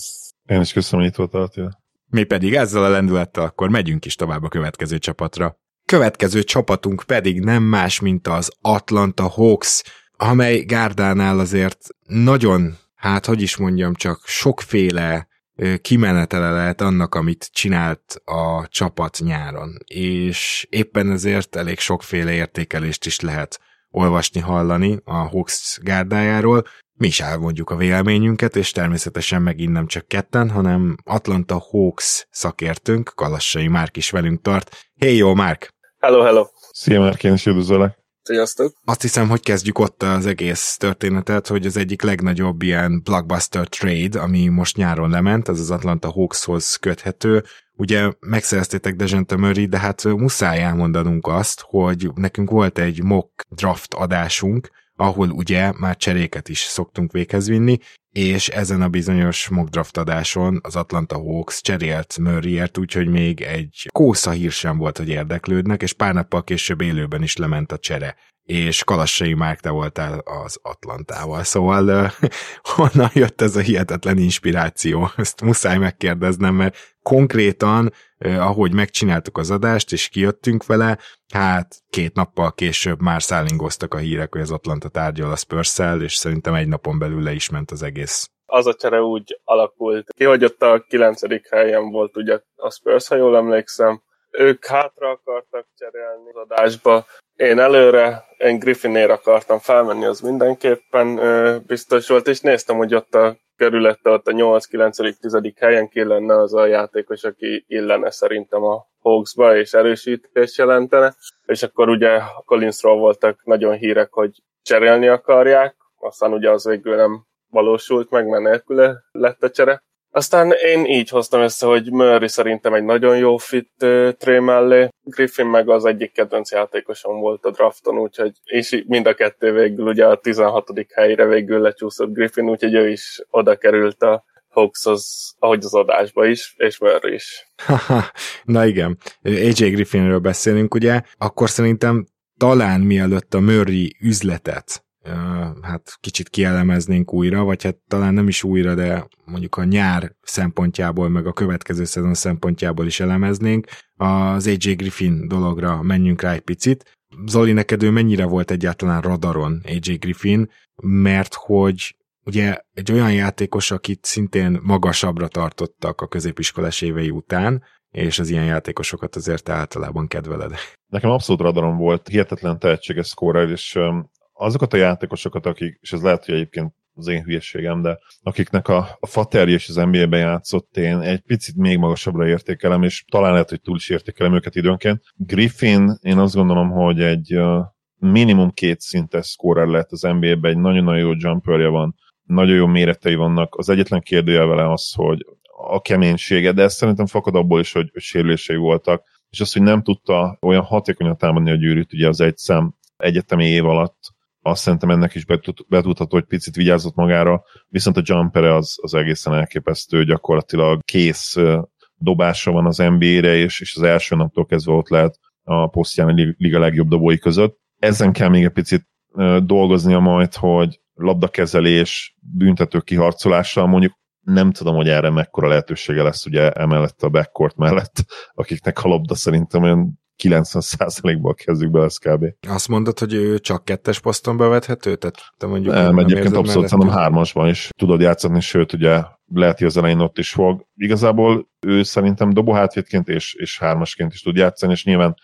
Én is köszönöm, hogy itt voltál, Attila. Mi pedig ezzel a lendülettel akkor megyünk is tovább a következő csapatra. Következő csapatunk pedig nem más, mint az Atlanta Hawks, amely Gárdánál azért nagyon, hát hogy is mondjam, csak sokféle kimenetele lehet annak, amit csinált a csapat nyáron, és éppen ezért elég sokféle értékelést is lehet olvasni, hallani a Hawks gárdájáról. Mi is elmondjuk a véleményünket, és természetesen megint nem csak ketten, hanem Atlanta Hawks szakértőnk, Kalassai Márk is velünk tart. Hey, jó, Márk! Hello, hello! Szia, Márk, én is üdvözöllek! Sziasztok! Azt hiszem, hogy kezdjük ott az egész történetet, hogy az egyik legnagyobb ilyen blockbuster trade, ami most nyáron lement, az az Atlanta Hawkshoz köthető, ugye megszereztétek Dejente Murray, de hát muszáj elmondanunk azt, hogy nekünk volt egy mock draft adásunk, ahol ugye már cseréket is szoktunk véghez vinni, és ezen a bizonyos mock draft adáson az Atlanta Hawks cserélt Murrayért, úgyhogy még egy kósza hír sem volt, hogy érdeklődnek, és pár nappal később élőben is lement a csere és Kalassai Márk, te voltál az Atlantával. Szóval uh, *laughs* honnan jött ez a hihetetlen inspiráció? Ezt muszáj megkérdeznem, mert konkrétan, ahogy megcsináltuk az adást, és kijöttünk vele, hát két nappal később már szállingoztak a hírek, hogy az Atlanta tárgyal a spurs és szerintem egy napon belül le is ment az egész. Az a csere úgy alakult ki, hogy ott a kilencedik helyen volt ugye a Spurs, ha jól emlékszem, ők hátra akartak cserélni az adásba, én előre, én Griffinér akartam felmenni, az mindenképpen biztos volt, és néztem, hogy ott a körülette, ott a 8, 9, 10 helyen ki lenne az a játékos, aki illene szerintem a Hawksba, és erősítés jelentene, és akkor ugye Collinsról voltak nagyon hírek, hogy cserélni akarják, aztán ugye az végül nem valósult meg, mert nélküle lett a csere. Aztán én így hoztam össze, hogy Murray szerintem egy nagyon jó fit uh, Trey mellé, Griffin meg az egyik kedvenc játékosom volt a drafton, úgyhogy, és mind a kettő végül ugye a 16. helyre végül lecsúszott Griffin, úgyhogy ő is oda került a Hawkshoz, ahogy az adásba is, és Murray is. *laughs* Na igen, AJ Griffinről beszélünk, ugye, akkor szerintem talán mielőtt a Murray üzletet hát kicsit kielemeznénk újra, vagy hát talán nem is újra, de mondjuk a nyár szempontjából, meg a következő szezon szempontjából is elemeznénk. Az AJ Griffin dologra menjünk rá egy picit. Zoli, neked ő mennyire volt egyáltalán radaron AJ Griffin, mert hogy ugye egy olyan játékos, akit szintén magasabbra tartottak a középiskolás évei után, és az ilyen játékosokat azért általában kedveled. Nekem abszolút radaron volt, hihetetlen tehetséges scorer, és azokat a játékosokat, akik, és ez lehet, hogy egyébként az én hülyeségem, de akiknek a, a Faterje és az NBA-ben játszott, én egy picit még magasabbra értékelem, és talán lehet, hogy túl is értékelem őket időnként. Griffin, én azt gondolom, hogy egy minimum két szintes scorer lett az NBA-ben, egy nagyon-nagyon jó jumperje van, nagyon jó méretei vannak. Az egyetlen kérdője vele az, hogy a keménysége, de ez szerintem fakad abból is, hogy, sérülései voltak, és az, hogy nem tudta olyan hatékonyan támadni a gyűrűt, ugye az egy szem egyetemi év alatt, azt szerintem ennek is betudható, hogy picit vigyázott magára, viszont a jumpere az, az egészen elképesztő, gyakorlatilag kész dobása van az NBA-re, és, és az első naptól kezdve ott lehet a posztján a liga legjobb dobói között. Ezen kell még egy picit dolgoznia majd, hogy labdakezelés, büntető kiharcolással mondjuk nem tudom, hogy erre mekkora lehetősége lesz ugye emellett a backcourt mellett, akiknek a labda szerintem olyan 90%-ból kezdjük be, ez kb. Azt mondod, hogy ő csak kettes poszton bevethető? Tehát te mondjuk nem, nem egyébként abszolút hanem hármasban is tudod játszani, sőt, ugye lehet, hogy az elején ott is fog. Igazából ő szerintem dobó hátvédként és, és hármasként is tud játszani, és nyilván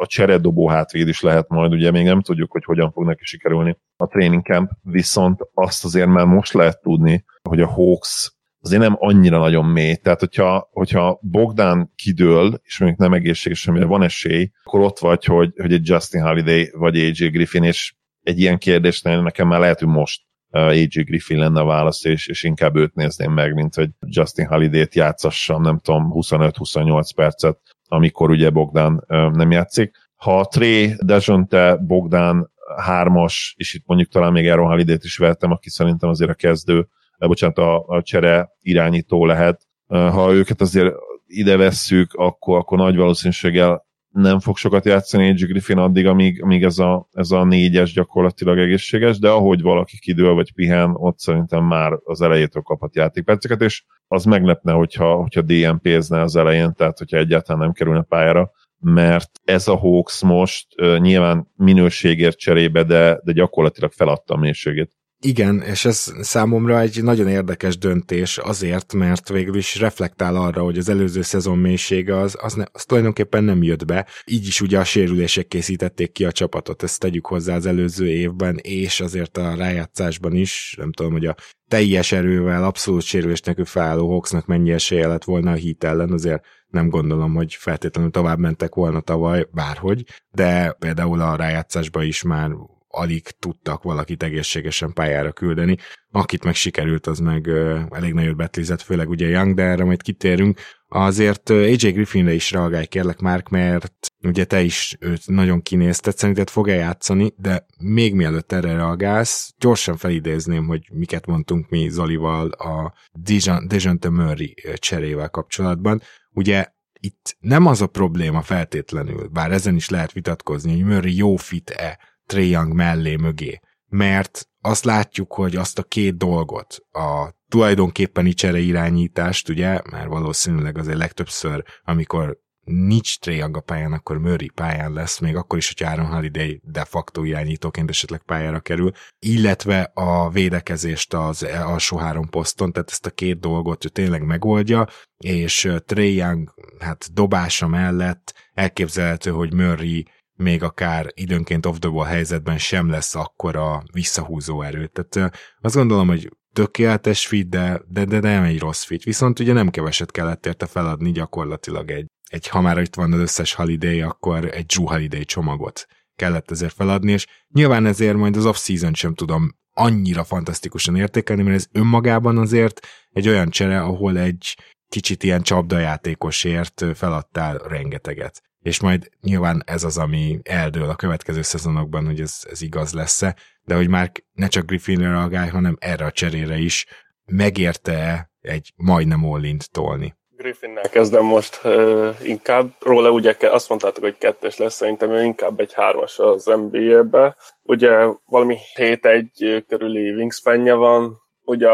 a csere dobó hátvéd is lehet majd, ugye még nem tudjuk, hogy hogyan fog neki sikerülni a training camp, viszont azt azért már most lehet tudni, hogy a Hawks azért nem annyira nagyon mély. Tehát, hogyha, hogyha Bogdan kidől, és mondjuk nem egészséges, amire van esély, akkor ott vagy, hogy, hogy egy Justin Holiday vagy AJ Griffin, és egy ilyen kérdésnél nekem már lehet, hogy most uh, AJ Griffin lenne a válasz, és, és inkább őt nézném meg, mint hogy Justin Holiday-t játszassam, nem tudom, 25-28 percet, amikor ugye Bogdan uh, nem játszik. Ha Trey, Dejonte, Bogdan hármas, és itt mondjuk talán még Aaron Holiday-t is vettem, aki szerintem azért a kezdő bocsánat, a, a csere irányító lehet. Ha őket azért ide vesszük, akkor, akkor nagy valószínűséggel nem fog sokat játszani AJ Griffin addig, amíg, amíg ez, a, ez a négyes gyakorlatilag egészséges, de ahogy valaki kidől vagy pihen, ott szerintem már az elejétől kaphat játékperceket, és az meglepne, hogyha, hogyha DMP-zne az elején, tehát hogyha egyáltalán nem kerülne pályára, mert ez a Hawks most uh, nyilván minőségért cserébe, de, de gyakorlatilag feladta a mélységét. Igen, és ez számomra egy nagyon érdekes döntés azért, mert végül is reflektál arra, hogy az előző szezon mélysége az, az, ne, az tulajdonképpen nem jött be. Így is ugye a sérülések készítették ki a csapatot, ezt tegyük hozzá az előző évben, és azért a rájátszásban is, nem tudom, hogy a teljes erővel, abszolút sérülés nekünk felálló Hawksnak mennyi esélye lett volna a hit ellen, azért nem gondolom, hogy feltétlenül tovább mentek volna tavaly, bárhogy, de például a rájátszásban is már alig tudtak valakit egészségesen pályára küldeni. Akit meg sikerült, az meg elég nagyot betlizett, főleg ugye Young, de erre majd kitérünk. Azért AJ Griffinre is reagálj kérlek, Márk, mert ugye te is őt nagyon kinézted, szerinted fog-e játszani, de még mielőtt erre reagálsz, gyorsan felidézném, hogy miket mondtunk mi Zolival a Dijon Murray cserével kapcsolatban. Ugye itt nem az a probléma feltétlenül, bár ezen is lehet vitatkozni, hogy Murray jó fit-e Trae mellé mögé, mert azt látjuk, hogy azt a két dolgot, a tulajdonképpeni csere irányítást, ugye, mert valószínűleg azért legtöbbször, amikor nincs Trae a pályán, akkor Murray pályán lesz, még akkor is, hogy Aaron Holiday de facto irányítóként esetleg pályára kerül, illetve a védekezést az alsó három poszton, tehát ezt a két dolgot ő tényleg megoldja, és Trae hát dobása mellett elképzelhető, hogy Murray még akár időnként off the ball helyzetben sem lesz akkora visszahúzó erő. Tehát azt gondolom, hogy tökéletes fit, de, de, de nem egy rossz fit. Viszont ugye nem keveset kellett érte feladni gyakorlatilag egy, egy ha már itt van az összes holiday, akkor egy Drew Holiday csomagot kellett ezért feladni, és nyilván ezért majd az off-season sem tudom annyira fantasztikusan értékelni, mert ez önmagában azért egy olyan csere, ahol egy kicsit ilyen csapdajátékosért feladtál rengeteget és majd nyilván ez az, ami eldől a következő szezonokban, hogy ez, ez igaz lesz-e, de hogy már ne csak Griffinre reagálj, hanem erre a cserére is megérte egy majdnem all tolni. Griffinnel kezdem most uh, inkább. Róla ugye azt mondtátok, hogy kettes lesz, szerintem ő inkább egy hármas az NBA-be. Ugye valami 7-1 körüli wingspanje van, ugye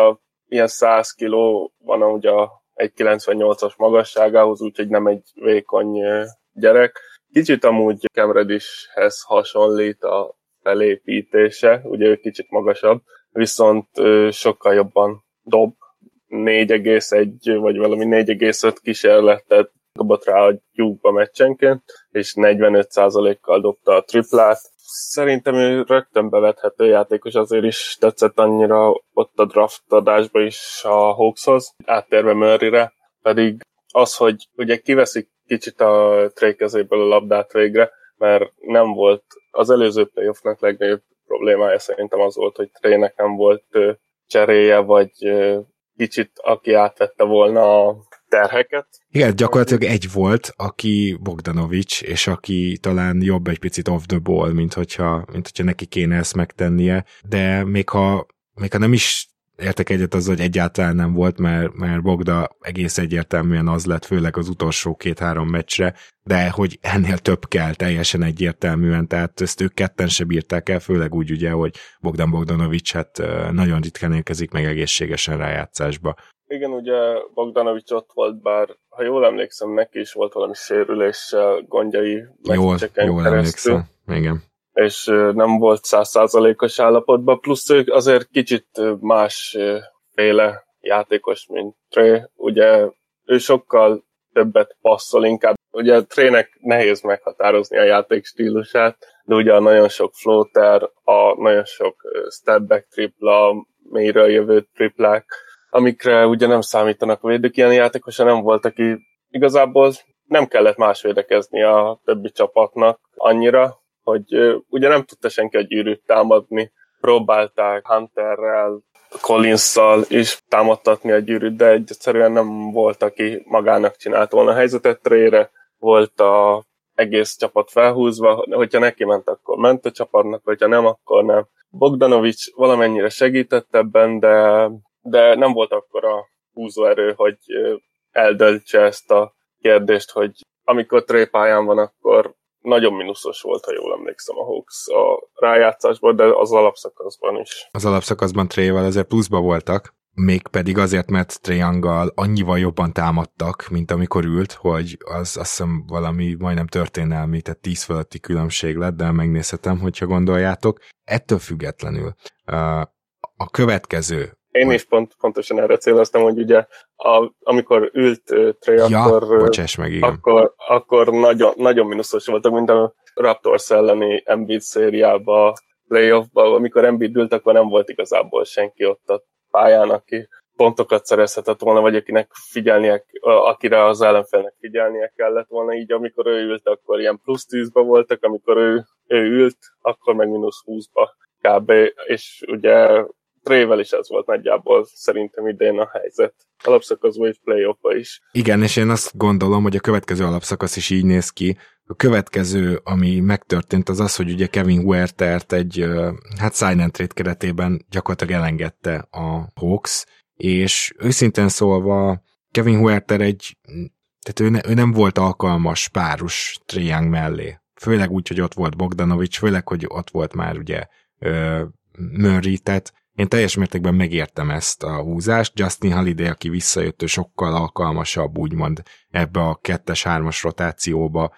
ilyen 100 kiló van ugye egy 98-as magasságához, úgyhogy nem egy vékony gyerek. Kicsit amúgy Kemredishez hasonlít a felépítése, ugye ő kicsit magasabb, viszont sokkal jobban dob, 4,1 vagy valami 4,5 kísérletet dobott rá a gyúkba meccsenként, és 45%-kal dobta a triplát. Szerintem ő rögtön bevethető játékos, azért is tetszett annyira ott a draft adásba is a Hawkshoz, áttérve Murrayre, pedig az, hogy ugye kiveszik kicsit a Trey kezéből a labdát végre, mert nem volt az előző playoffnak legnagyobb problémája szerintem az volt, hogy Treynek nem volt cseréje, vagy kicsit aki átvette volna a terheket. Igen, gyakorlatilag egy volt, aki Bogdanovics, és aki talán jobb egy picit off the ball, mint hogyha, mint hogyha neki kéne ezt megtennie, de még ha, még ha nem is értek egyet azzal, hogy egyáltalán nem volt, mert, mert Bogda egész egyértelműen az lett, főleg az utolsó két-három meccsre, de hogy ennél több kell teljesen egyértelműen, tehát ezt ők ketten se bírták el, főleg úgy ugye, hogy Bogdan Bogdanovics hát nagyon ritkán érkezik meg egészségesen rájátszásba. Igen, ugye Bogdanovics ott volt, bár ha jól emlékszem, neki is volt valami sérüléssel gondjai jól, jól emlékszem, igen és nem volt százszázalékos állapotban, plusz ők azért kicsit másféle játékos, mint Tré. Ugye ő sokkal többet passzol, inkább ugye Trének nehéz meghatározni a játék stílusát, de ugye a nagyon sok floater, a nagyon sok step back tripla, mélyről jövő triplák, amikre ugye nem számítanak a védők, ilyen játékosa nem volt, aki igazából nem kellett más védekezni a többi csapatnak annyira, hogy ugye nem tudta senki a gyűrűt támadni, próbálták Hunterrel, Collinsszal is támadtatni a gyűrűt, de egyszerűen nem volt, aki magának csinált volna a helyzetet. Trére volt a egész csapat felhúzva, hogyha neki ment, akkor ment a csapatnak, hogyha nem, akkor nem. Bogdanovics valamennyire segített ebben, de, de nem volt akkor a húzóerő, hogy eldöltse ezt a kérdést, hogy amikor trépáján van, akkor nagyon minuszos volt, ha jól emlékszem a Hawks a rájátszásban, de az alapszakaszban is. Az alapszakaszban Trével azért pluszba voltak, mégpedig azért, mert Triangal annyival jobban támadtak, mint amikor ült, hogy az azt hiszem valami majdnem történelmi, tehát 10 fölötti különbség lett, de megnézhetem, hogyha gondoljátok. Ettől függetlenül a következő én is pont, pontosan erre céloztam, hogy ugye a, amikor ült uh, Trey, ja, akkor, bocsáss meg, igen. akkor, akkor nagyon, nagyon minuszos voltak, mint a Raptors elleni Embiid szériába, playoffba, amikor Embiid ült, akkor nem volt igazából senki ott a pályán, aki pontokat szerezhetett volna, vagy akinek figyelnie, akire az ellenfélnek figyelnie kellett volna, így amikor ő ült, akkor ilyen plusz 10-ba voltak, amikor ő, ő ült, akkor meg mínusz 20-ba kb. És ugye Trével is ez volt nagyjából szerintem idén a helyzet. Alapszakaszban és playoff is. Igen, és én azt gondolom, hogy a következő alapszakasz is így néz ki. A következő, ami megtörtént, az az, hogy ugye Kevin Huertert egy hát and trade keretében gyakorlatilag elengedte a Hawks, és őszintén szólva Kevin Huerter egy, tehát ő, ne, ő nem volt alkalmas párus Triang mellé. Főleg úgy, hogy ott volt Bogdanovics, főleg, hogy ott volt már ugye Murray, tehát én teljes mértékben megértem ezt a húzást. Justin Holiday, aki visszajött, ő sokkal alkalmasabb, úgymond ebbe a kettes-hármas rotációba,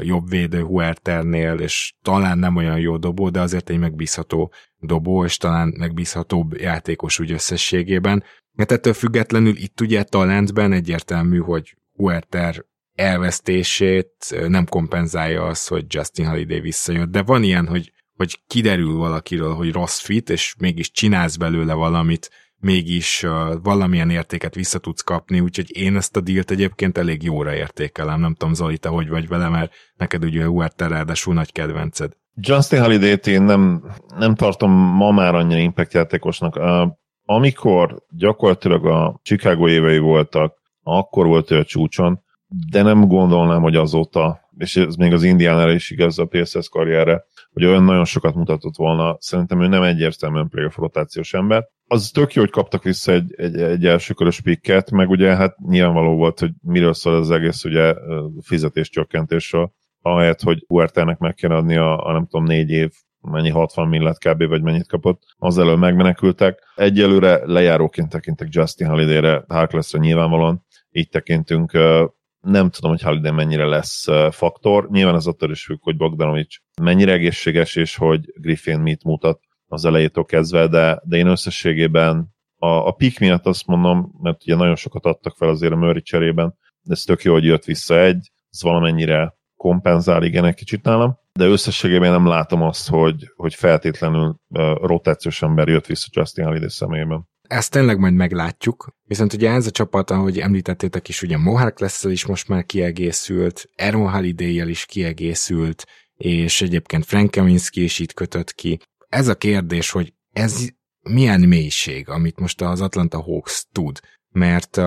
jobb védő Huerternél, és talán nem olyan jó dobó, de azért egy megbízható dobó, és talán megbízhatóbb játékos úgy összességében. Mert ettől függetlenül itt ugye talentben egyértelmű, hogy Huerter elvesztését nem kompenzálja az, hogy Justin Holiday visszajött, de van ilyen, hogy, hogy kiderül valakiről, hogy rossz fit, és mégis csinálsz belőle valamit, mégis uh, valamilyen értéket vissza tudsz kapni, úgyhogy én ezt a dílt egyébként elég jóra értékelem. Nem tudom, Zoli, te hogy vagy vele, mert neked ugye Huerta ráadásul nagy kedvenced. Justin Holiday-t én nem, nem tartom ma már annyira impact játékosnak. Uh, amikor gyakorlatilag a Chicago évei voltak, akkor volt ő a csúcson, de nem gondolnám, hogy azóta, és ez még az Indiánára is igaz a PSS karrierre, hogy olyan nagyon sokat mutatott volna. Szerintem ő nem egyértelműen playoff rotációs ember. Az tök jó, hogy kaptak vissza egy, egy, egy elsőkörös pikket, meg ugye hát nyilvánvaló volt, hogy miről szól az egész ugye fizetéscsökkentésről, ahelyett, hogy Huertának meg kell adni a, a nem tudom, négy év mennyi 60 millet kb. vagy mennyit kapott, az elől megmenekültek. Egyelőre lejáróként tekintek Justin Holiday-re, Harklessre nyilvánvalóan, így tekintünk. Nem tudom, hogy Holiday mennyire lesz faktor. Nyilván ez attól is függ, hogy Bogdanovics mennyire egészséges, és hogy Griffin mit mutat az elejétől kezdve, de, de én összességében a, a pik miatt azt mondom, mert ugye nagyon sokat adtak fel azért a Murray cserében, de ez tök jó, hogy jött vissza egy, ez valamennyire kompenzál igen egy kicsit nálam, de összességében nem látom azt, hogy, hogy feltétlenül uh, rotációs ember jött vissza Justin Holiday személyében. Ezt tényleg majd meglátjuk, viszont ugye ez a csapat, ahogy említettétek is, ugye Mohawk lesz is most már kiegészült, Aaron holiday is kiegészült, és egyébként Frank Kaminski is itt kötött ki. Ez a kérdés, hogy ez milyen mélység, amit most az Atlanta Hawks tud, mert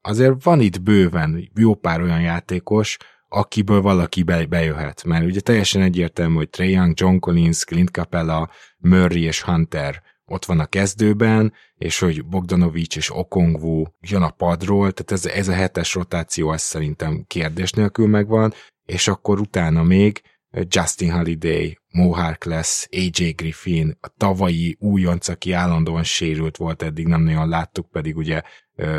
azért van itt bőven jó pár olyan játékos, akiből valaki be, bejöhet, mert ugye teljesen egyértelmű, hogy Trae Young, John Collins, Clint Capella, Murray és Hunter ott van a kezdőben, és hogy Bogdanovics és Okongwu jön a padról, tehát ez, ez a hetes rotáció, az szerintem kérdés nélkül megvan, és akkor utána még Justin Holiday, Mo lesz, AJ Griffin, a tavalyi újonc, aki állandóan sérült volt, eddig nem nagyon láttuk, pedig ugye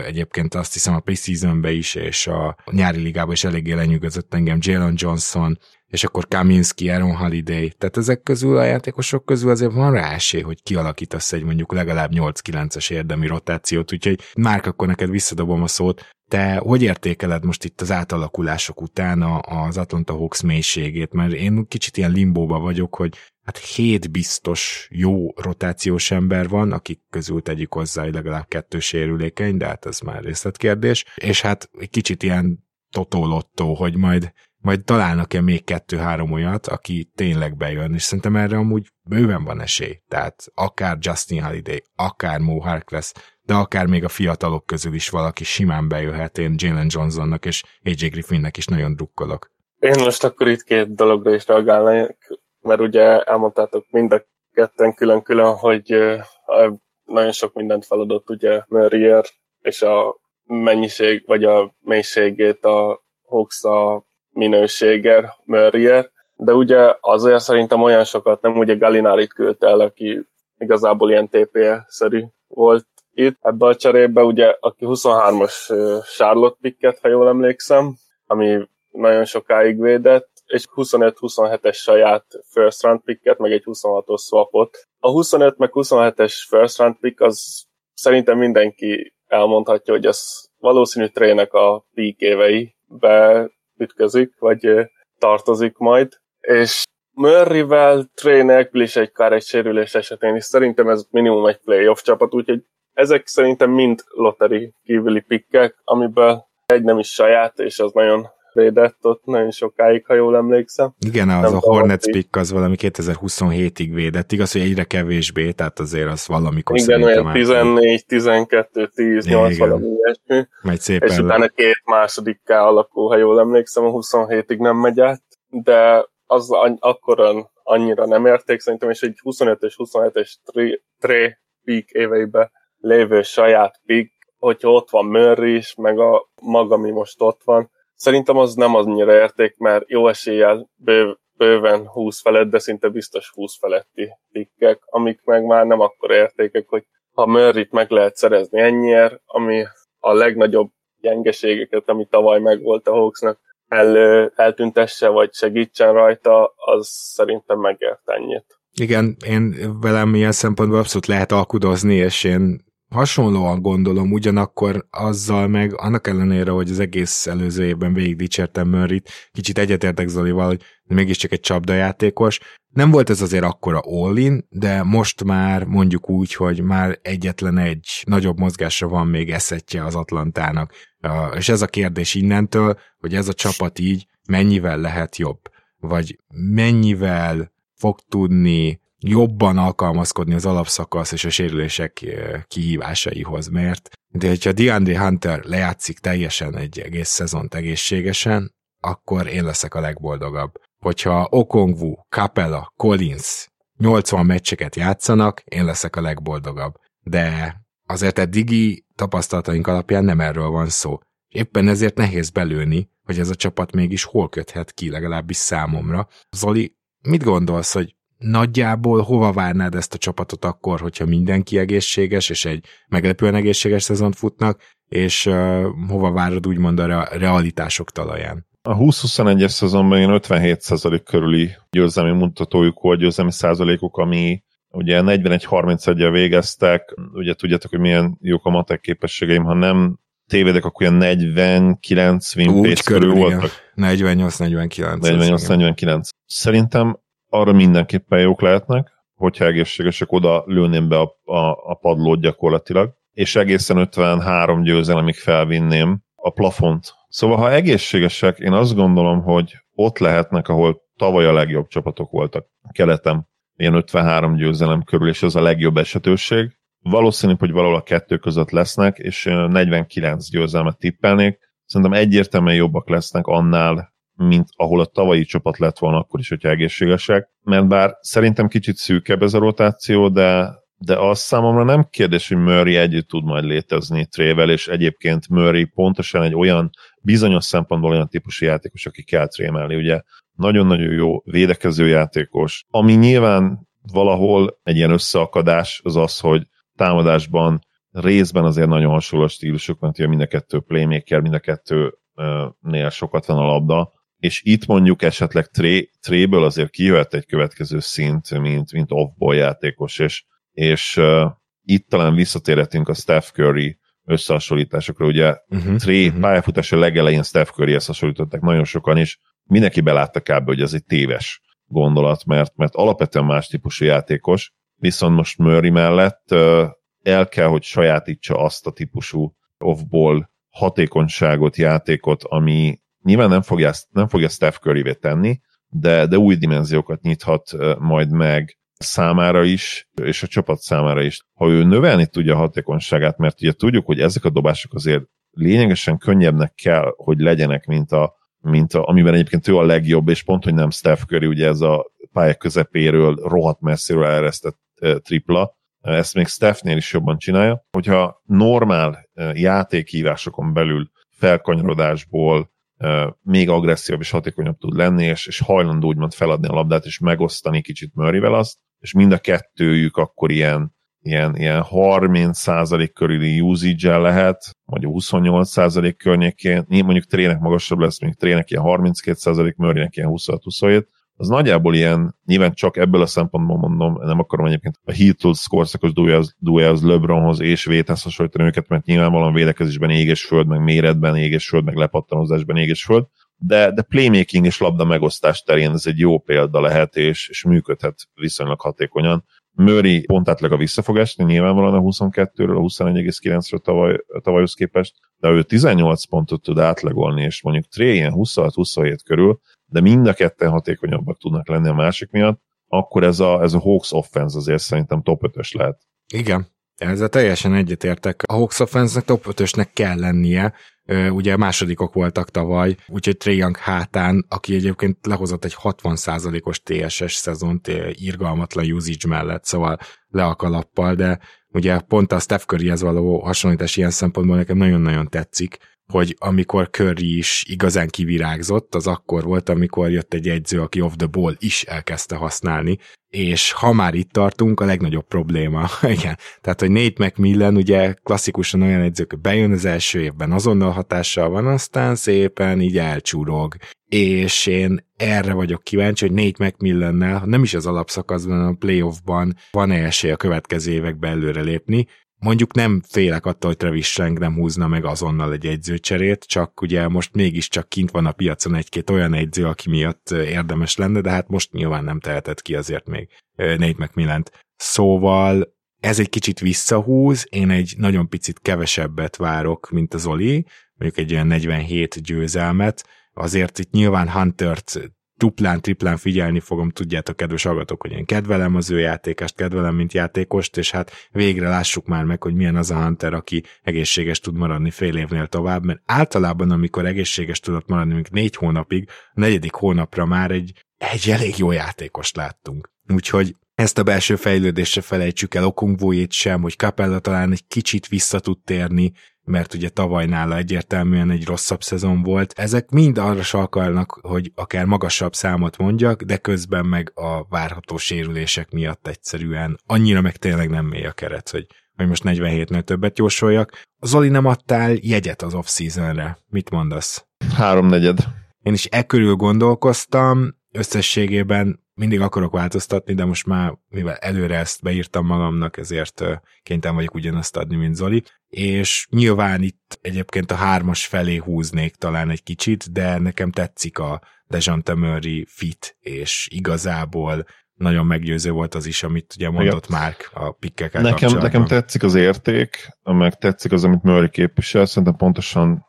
egyébként azt hiszem a preseasonben is, és a nyári ligában is eléggé lenyűgözött engem Jalen Johnson, és akkor Kaminski, Aaron Holiday, tehát ezek közül a játékosok közül azért van rá esély, hogy kialakítasz egy mondjuk legalább 8-9-es érdemi rotációt, úgyhogy már akkor neked visszadobom a szót, te hogy értékeled most itt az átalakulások után az Atlanta Hawks mélységét? Mert én kicsit ilyen limbóba vagyok, hogy hát hét biztos jó rotációs ember van, akik közül tegyük hozzá, hogy legalább kettő sérülékeny, de hát ez már részletkérdés. És hát egy kicsit ilyen totolottó, hogy majd majd találnak-e még kettő-három olyat, aki tényleg bejön, és szerintem erre amúgy bőven van esély. Tehát akár Justin Holiday, akár Mo Harkless, de akár még a fiatalok közül is valaki simán bejöhet, én Jalen Johnsonnak és AJ Griffinnek is nagyon drukkolok. Én most akkor itt két dologra is reagálnék, mert ugye elmondtátok mind a ketten külön-külön, hogy nagyon sok mindent feladott ugye Murrier, és a mennyiség, vagy a mélységét a Hawks a minőséger Murrier, de ugye azért szerintem olyan sokat nem ugye Galinárit küldte el, aki igazából ilyen TPE-szerű volt itt ebbe a cserébe, ugye, aki 23-as Charlotte picket, ha jól emlékszem, ami nagyon sokáig védett, és 25-27-es saját first round picket, meg egy 26-os swapot. A 25 meg 27-es first round pick az szerintem mindenki elmondhatja, hogy az valószínű trének a peak éveibe ütközik, vagy tartozik majd. És Murrayvel, Trey nélkül is egy kár egy sérülés esetén is szerintem ez minimum egy playoff csapat, úgyhogy ezek szerintem mind lottery kívüli pikkek, amiből egy nem is saját, és az nagyon védett ott nagyon sokáig, ha jól emlékszem. Igen, az nem a Hornets pick az valami 2027-ig védett. Igaz, hogy egyre kevésbé, tehát azért az valamikor Igen, olyan 14, 12, 10, 8, Igen. valami ilyesmi. Megy szépen. És utána két másodikká alakul, ha jól emlékszem, a 27-ig nem megy át, de az akkor annyira nem érték szerintem, és egy 25 és 27-es tré peak éveiben lévő saját pick, hogyha ott van Murray is, meg a maga, ami most ott van, Szerintem az nem annyira érték, mert jó eséllyel bőv, bőven 20 felett, de szinte biztos 20 feletti pikkek, amik meg már nem akkor értékek, hogy ha Murray-t meg lehet szerezni ennyiért, ami a legnagyobb gyengeségeket, ami tavaly megvolt a Hawksnak, el, eltüntesse, vagy segítsen rajta, az szerintem megért ennyit. Igen, én velem ilyen szempontból abszolút lehet alkudozni, és én hasonlóan gondolom, ugyanakkor azzal meg, annak ellenére, hogy az egész előző évben végig dicsértem Murray-t, kicsit egyetértek Zolival, hogy mégiscsak egy csapdajátékos. Nem volt ez azért akkora all de most már mondjuk úgy, hogy már egyetlen egy nagyobb mozgásra van még eszetje az Atlantának. És ez a kérdés innentől, hogy ez a csapat így mennyivel lehet jobb, vagy mennyivel fog tudni jobban alkalmazkodni az alapszakasz és a sérülések eh, kihívásaihoz, mert de hogyha DeAndre Hunter lejátszik teljesen egy egész szezont egészségesen, akkor én leszek a legboldogabb. Hogyha Okongwu, Capella, Collins 80 meccseket játszanak, én leszek a legboldogabb. De azért eddigi tapasztalataink alapján nem erről van szó. Éppen ezért nehéz belőni, hogy ez a csapat mégis hol köthet ki, legalábbis számomra. Zoli, mit gondolsz, hogy nagyjából hova várnád ezt a csapatot akkor, hogyha mindenki egészséges, és egy meglepően egészséges szezont futnak, és uh, hova várod úgymond a realitások talaján? A 20-21-es szezonban én 57% körüli győzelmi mutatójuk volt, győzelmi százalékuk, ami ugye 41-31-el végeztek, ugye tudjátok, hogy milyen jók a matek képességeim, ha nem tévedek, akkor ilyen 49 win körül voltak. 48-49. 48-49. Szerintem arra mindenképpen jók lehetnek, hogyha egészségesek, oda lőném be a, a, a padlót gyakorlatilag, és egészen 53 amíg felvinném a plafont. Szóval, ha egészségesek, én azt gondolom, hogy ott lehetnek, ahol tavaly a legjobb csapatok voltak keletem, ilyen 53 győzelem körül, és ez a legjobb esetőség. Valószínű, hogy valahol a kettő között lesznek, és 49 győzelmet tippelnék. Szerintem egyértelműen jobbak lesznek annál, mint ahol a tavalyi csapat lett volna akkor is, hogyha egészségesek, mert bár szerintem kicsit szűkebb ez a rotáció, de de az számomra nem kérdés, hogy Murray együtt tud majd létezni Trével, és egyébként Murray pontosan egy olyan, bizonyos szempontból olyan típusú játékos, aki kell trémelni. Ugye nagyon-nagyon jó védekező játékos, ami nyilván valahol egy ilyen összeakadás az az, hogy támadásban részben azért nagyon hasonló stílusok, mert ugye mind a kettő playmaker, mind a kettőnél sokat van a labda, és itt mondjuk esetleg tré, tréből azért kijöhet egy következő szint, mint, mint off-ball játékos, és, és uh, itt talán visszatérhetünk a Steph Curry összehasonlításokra, ugye uh-huh, Tré uh-huh. pályafutása legelején Steph Curryhez hasonlították nagyon sokan is, mindenki belátta kb. hogy ez egy téves gondolat, mert, mert alapvetően más típusú játékos, viszont most Murray mellett uh, el kell, hogy sajátítsa azt a típusú off-ball hatékonyságot, játékot, ami, Nyilván nem fogja, nem fogja Steph curry tenni, de, de új dimenziókat nyithat majd meg számára is, és a csapat számára is. Ha ő növelni tudja a hatékonyságát, mert ugye tudjuk, hogy ezek a dobások azért lényegesen könnyebbnek kell, hogy legyenek, mint, a, mint a, amiben egyébként ő a legjobb, és pont, hogy nem Steph Curry, ugye ez a pálya közepéről, rohadt messziről elresztett tripla, ezt még Stephnél is jobban csinálja. Hogyha normál játékhívásokon belül felkanyarodásból még agresszívabb és hatékonyabb tud lenni, és, és hajlandó úgymond feladni a labdát, és megosztani kicsit Murrayvel azt, és mind a kettőjük akkor ilyen, ilyen, ilyen 30% körüli usage lehet, vagy 28% környékén, mondjuk trének magasabb lesz, mondjuk trének ilyen 32%, Murraynek ilyen 26-27, az nagyjából ilyen, nyilván csak ebből a szempontból mondom, nem akarom egyébként a Heat scoreszakos duója az LeBronhoz és Véthez hasonlítani őket, mert nyilvánvalóan védekezésben éges föld, meg méretben éges föld, meg lepattanozásban éges föld, de, de playmaking és labda megosztás terén ez egy jó példa lehet, és, és működhet viszonylag hatékonyan. Murray pont átlag a visszafogást, nyilvánvalóan a 22-ről a 21,9-ről tavaly, tavalyhoz képest, de ő 18 pontot tud átlagolni, és mondjuk ilyen 26-27 körül, de mind a ketten hatékonyabbak tudnak lenni a másik miatt, akkor ez a, ez a Hawks offense azért szerintem top 5-ös lehet. Igen, ezzel teljesen egyetértek. A Hawks offense top 5-ösnek kell lennie, ugye másodikok voltak tavaly, úgyhogy Trae Young hátán, aki egyébként lehozott egy 60%-os TSS szezont irgalmatlan usage mellett, szóval le a kalappal, de ugye pont a Steph Curryhez való hasonlítás ilyen szempontból nekem nagyon-nagyon tetszik, hogy amikor Curry is igazán kivirágzott, az akkor volt, amikor jött egy egyző, aki off the ball is elkezdte használni, és ha már itt tartunk, a legnagyobb probléma, *laughs* igen, tehát, hogy Nate McMillan ugye klasszikusan olyan edzők, bejön az első évben, azonnal hatással van, aztán szépen így elcsúrog, és én erre vagyok kíváncsi, hogy Nate McMillannel, nem is az alapszakaszban, a playoffban van-e esély a következő években előre lépni, Mondjuk nem félek attól, hogy Travis Schlenk nem húzna meg azonnal egy egyzőcserét, csak ugye most mégiscsak kint van a piacon egy-két olyan egyző, aki miatt érdemes lenne, de hát most nyilván nem tehetett ki azért még Nate McMillant. Szóval ez egy kicsit visszahúz, én egy nagyon picit kevesebbet várok, mint az Oli, mondjuk egy olyan 47 győzelmet, azért itt nyilván Huntert duplán, triplán figyelni fogom, tudjátok, kedves hallgatók, hogy én kedvelem az ő játékást, kedvelem, mint játékost, és hát végre lássuk már meg, hogy milyen az a Hunter, aki egészséges tud maradni fél évnél tovább, mert általában, amikor egészséges tudott maradni még négy hónapig, a negyedik hónapra már egy, egy elég jó játékost láttunk. Úgyhogy ezt a belső fejlődést se felejtsük el, Okungvójét sem, hogy Capella talán egy kicsit vissza tud térni, mert ugye tavaly nála egyértelműen egy rosszabb szezon volt. Ezek mind arra sarkalnak, hogy akár magasabb számot mondjak, de közben meg a várható sérülések miatt egyszerűen annyira meg tényleg nem mély a keret, hogy, hogy most 47-nél többet jósoljak. Zoli nem adtál jegyet az off-seasonre. Mit mondasz? Háromnegyed. Én is e körül gondolkoztam, összességében mindig akarok változtatni, de most már, mivel előre ezt beírtam magamnak, ezért kénytelen vagyok ugyanazt adni, mint Zoli. És nyilván itt egyébként a hármas felé húznék talán egy kicsit, de nekem tetszik a Dejante Murray fit, és igazából nagyon meggyőző volt az is, amit ugye mondott Igen. Márk a pikkekkel nekem, nekem tetszik az érték, meg tetszik az, amit Murray képvisel, szerintem pontosan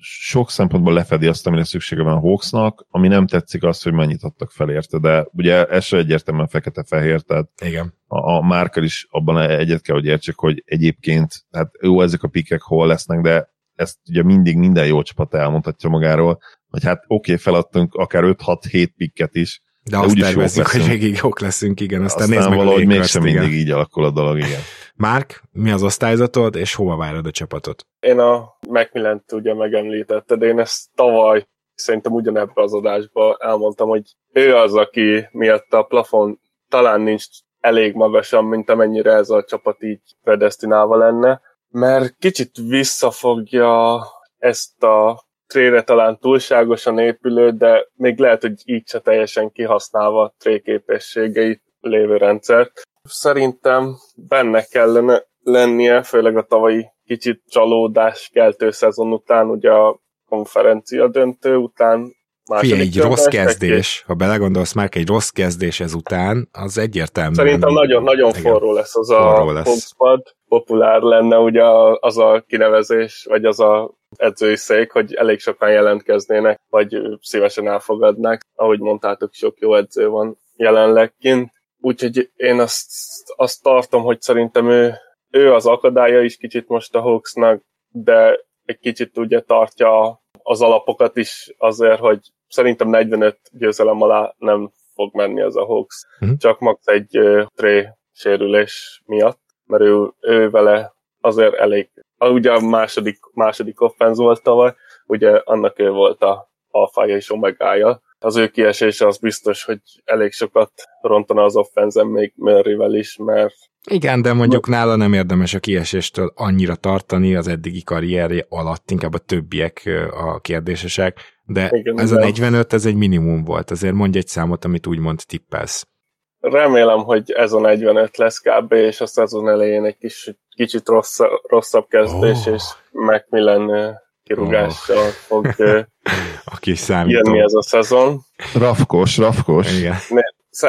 sok szempontból lefedi azt, amire szüksége van a Hawksnak, ami nem tetszik az, hogy mennyit adtak fel érte, de ugye ez se egyértelműen fekete-fehér, tehát Igen. a, a Márkal is abban egyet kell, hogy értsek, hogy egyébként, hát jó ezek a pikek hol lesznek, de ezt ugye mindig minden jó csapat elmondhatja magáról, hogy hát oké, okay, feladtunk akár 5-6-7 pikket is, de, de azt tervezzük, hogy végig jók leszünk, igen. Aztán, aztán nézd meg valahogy mégsem mindig így alakul a dolog, igen. Márk, mi az osztályzatod, és hova várod a csapatot? Én a Macmillan-t ugye megemlítetted, én ezt tavaly szerintem ugyanebbe az adásba elmondtam, hogy ő az, aki miatt a plafon talán nincs elég magasan, mint amennyire ez a csapat így predestinálva lenne, mert kicsit visszafogja ezt a trére talán túlságosan épülő, de még lehet, hogy így se teljesen kihasználva a tré képességeit lévő rendszert. Szerintem benne kellene lennie, főleg a tavalyi kicsit csalódás keltő szezon után, ugye a konferencia döntő után Figyelj, egy rossz kezdés, ha belegondolsz, már egy rossz kezdés ezután, az egyértelmű. Szerintem nagyon-nagyon forró lesz az a lesz. populár lenne ugye az a kinevezés, vagy az a edzői szék, hogy elég sokan jelentkeznének, vagy szívesen elfogadnák. Ahogy mondtátok, sok jó edző van jelenleg kint. Úgyhogy én azt, azt tartom, hogy szerintem ő, ő az akadálya is kicsit most a Hawksnak, de egy kicsit ugye tartja az alapokat is azért, hogy szerintem 45 győzelem alá nem fog menni az a Hawks, uh-huh. csak max egy uh, tré sérülés miatt, mert ő, ő vele azért elég, ugye a második, második offenz volt tavaly, ugye annak ő volt a alfája és omegája, az ő kiesése az biztos, hogy elég sokat rontana az offenzen még Murrayvel is, mert igen, de mondjuk nála nem érdemes a kieséstől annyira tartani az eddigi karrierje alatt, inkább a többiek a kérdésesek, de Igen, ez de... a 45, ez egy minimum volt, azért mondj egy számot, amit úgymond tippelsz. Remélem, hogy ez a 45 lesz kb. és a szezon elején egy kis, kicsit rossz, rosszabb kezdés, oh. és Macmillan kirúgással oh. fog Aki *laughs* jönni ez a szezon. Rafkos, rafkos. Igen.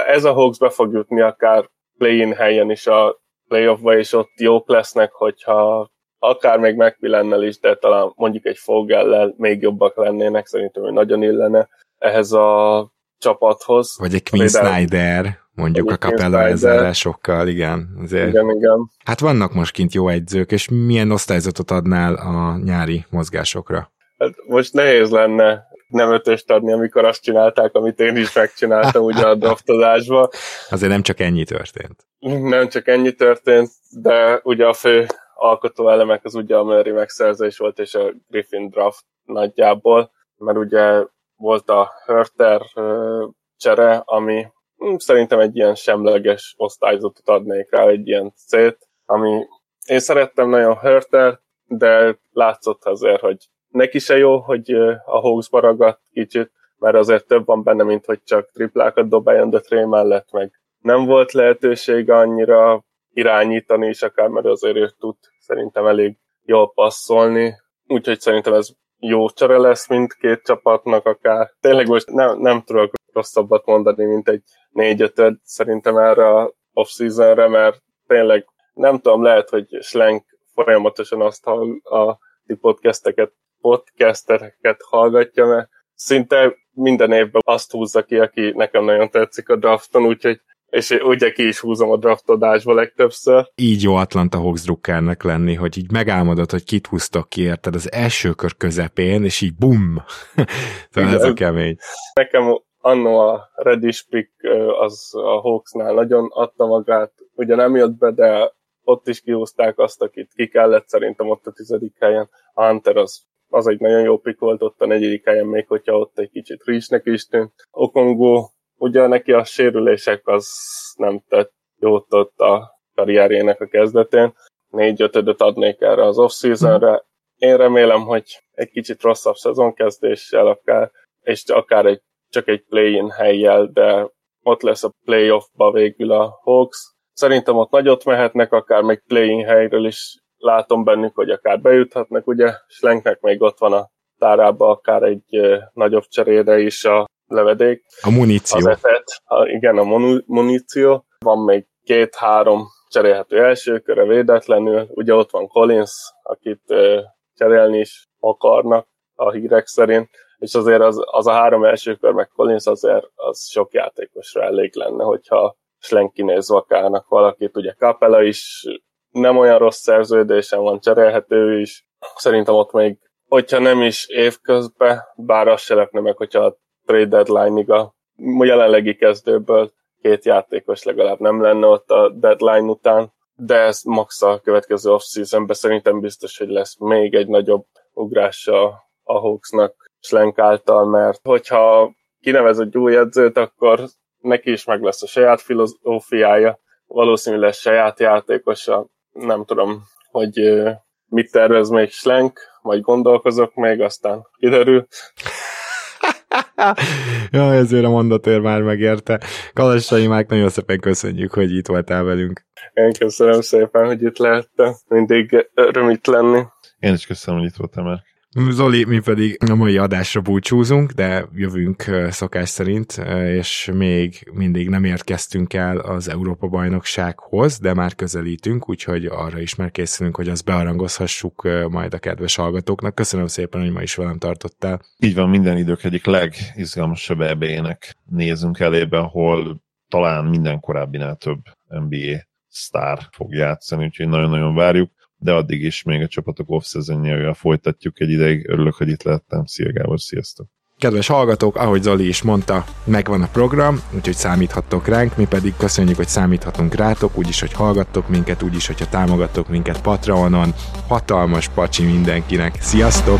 Ez a Hawks be fog jutni akár play-in helyen is a playoffba, és ott jók lesznek, hogyha akár még McMillannel is, de talán mondjuk egy Fogellel még jobbak lennének, szerintem hogy nagyon illene ehhez a csapathoz. Vagy egy Queen Snyder, mondjuk a Capella ezzel sokkal, igen. Azért. Igen, igen. Hát vannak most kint jó egyzők, és milyen osztályzatot adnál a nyári mozgásokra? Hát most nehéz lenne nem ötöst adni, amikor azt csinálták, amit én is megcsináltam ugye a draftozásba. *laughs* Azért nem csak ennyi történt. Nem csak ennyi történt, de ugye a fő alkotó elemek az ugye a Murray megszerzés volt, és a Griffin draft nagyjából, mert ugye volt a Hörter csere, ami szerintem egy ilyen semleges osztályzatot adnék rá, egy ilyen c ami én szerettem nagyon Hörter, de látszott azért, hogy neki se jó, hogy a Hawks ragadt kicsit, mert azért több van benne, mint hogy csak triplákat dobáljon, de Trey mellett meg nem volt lehetőség annyira irányítani is akár, mert azért ő tud szerintem elég jól passzolni, úgyhogy szerintem ez jó csere lesz mindkét csapatnak akár. Tényleg most nem, nem tudok rosszabbat mondani, mint egy négy 5 szerintem erre a off-seasonre, mert tényleg nem tudom, lehet, hogy Slenk folyamatosan azt hall, a ti podcasteket, podcasteket hallgatja, mert szinte minden évben azt húzza ki, aki nekem nagyon tetszik a drafton, úgyhogy és ugye ki is húzom a draftodásba legtöbbször. Így jó Atlanta Hawks drukkernek lenni, hogy így megálmodod, hogy kit húztak ki, érted, az első kör közepén, és így bum! Tehát *laughs* ez a kemény. Nekem annó a Reddish pick az a Hawksnál nagyon adta magát, ugye nem jött be, de ott is kihúzták azt, akit ki kellett szerintem ott a tizedik helyen. A Hunter az, az egy nagyon jó pick volt ott a negyedik helyen, még hogyha ott egy kicsit Reachnek is tűnt. Okongo ugye neki a sérülések az nem tett jót ott a karrierjének a kezdetén. Négy-ötödöt adnék erre az off-seasonre. Én remélem, hogy egy kicsit rosszabb szezonkezdéssel akár, és akár egy, csak egy play-in helyjel, de ott lesz a playoffba végül a Hawks. Szerintem ott nagyot mehetnek, akár még play-in helyről is látom bennük, hogy akár bejuthatnak, ugye Slenknek még ott van a tárába akár egy nagyobb cserére is a levedék. A muníció. Az etet, a, igen, a muníció. Van még két-három cserélhető első köre védetlenül. Ugye ott van Collins, akit ö, cserélni is akarnak a hírek szerint, és azért az, az a három első kör meg Collins azért az sok játékosra elég lenne, hogyha Slenkinéz vakának valakit. Ugye Capella is nem olyan rossz szerződésen van, cserélhető is. Szerintem ott még, hogyha nem is évközben, bár az se lepne meg, hogyha trade deadline-ig a jelenlegi kezdőből két játékos legalább nem lenne ott a deadline után, de ez max a következő off-seasonben szerintem biztos, hogy lesz még egy nagyobb ugrás a, Hawksnak Slenk által, mert hogyha kinevez egy új edzőt, akkor neki is meg lesz a saját filozófiája, valószínűleg saját játékosa, nem tudom, hogy mit tervez még Slenk, majd gondolkozok még, aztán kiderül. *laughs* ja, ezért a mondatért már megérte. Kalassai Mák, nagyon szépen köszönjük, hogy itt voltál velünk. Én köszönöm szépen, hogy itt lehettem. Mindig öröm itt lenni. Én is köszönöm, hogy itt voltál már. Zoli, mi pedig a mai adásra búcsúzunk, de jövünk szokás szerint, és még mindig nem érkeztünk el az Európa-bajnoksághoz, de már közelítünk, úgyhogy arra is már hogy azt bearangozhassuk majd a kedves hallgatóknak. Köszönöm szépen, hogy ma is velem tartottál. Így van, minden idők egyik legizgalmasabb ebének nézünk elébe, ahol talán minden korábbinál több NBA sztár fog játszani, úgyhogy nagyon-nagyon várjuk de addig is még a csapatok off folytatjuk egy ideig. Örülök, hogy itt lettem. Szia Gábor, sziasztok! Kedves hallgatók, ahogy Zali is mondta, megvan a program, úgyhogy számíthattok ránk, mi pedig köszönjük, hogy számíthatunk rátok, úgyis, hogy hallgattok minket, úgyis, hogyha támogattok minket Patreonon. Hatalmas pacsi mindenkinek. Sziasztok!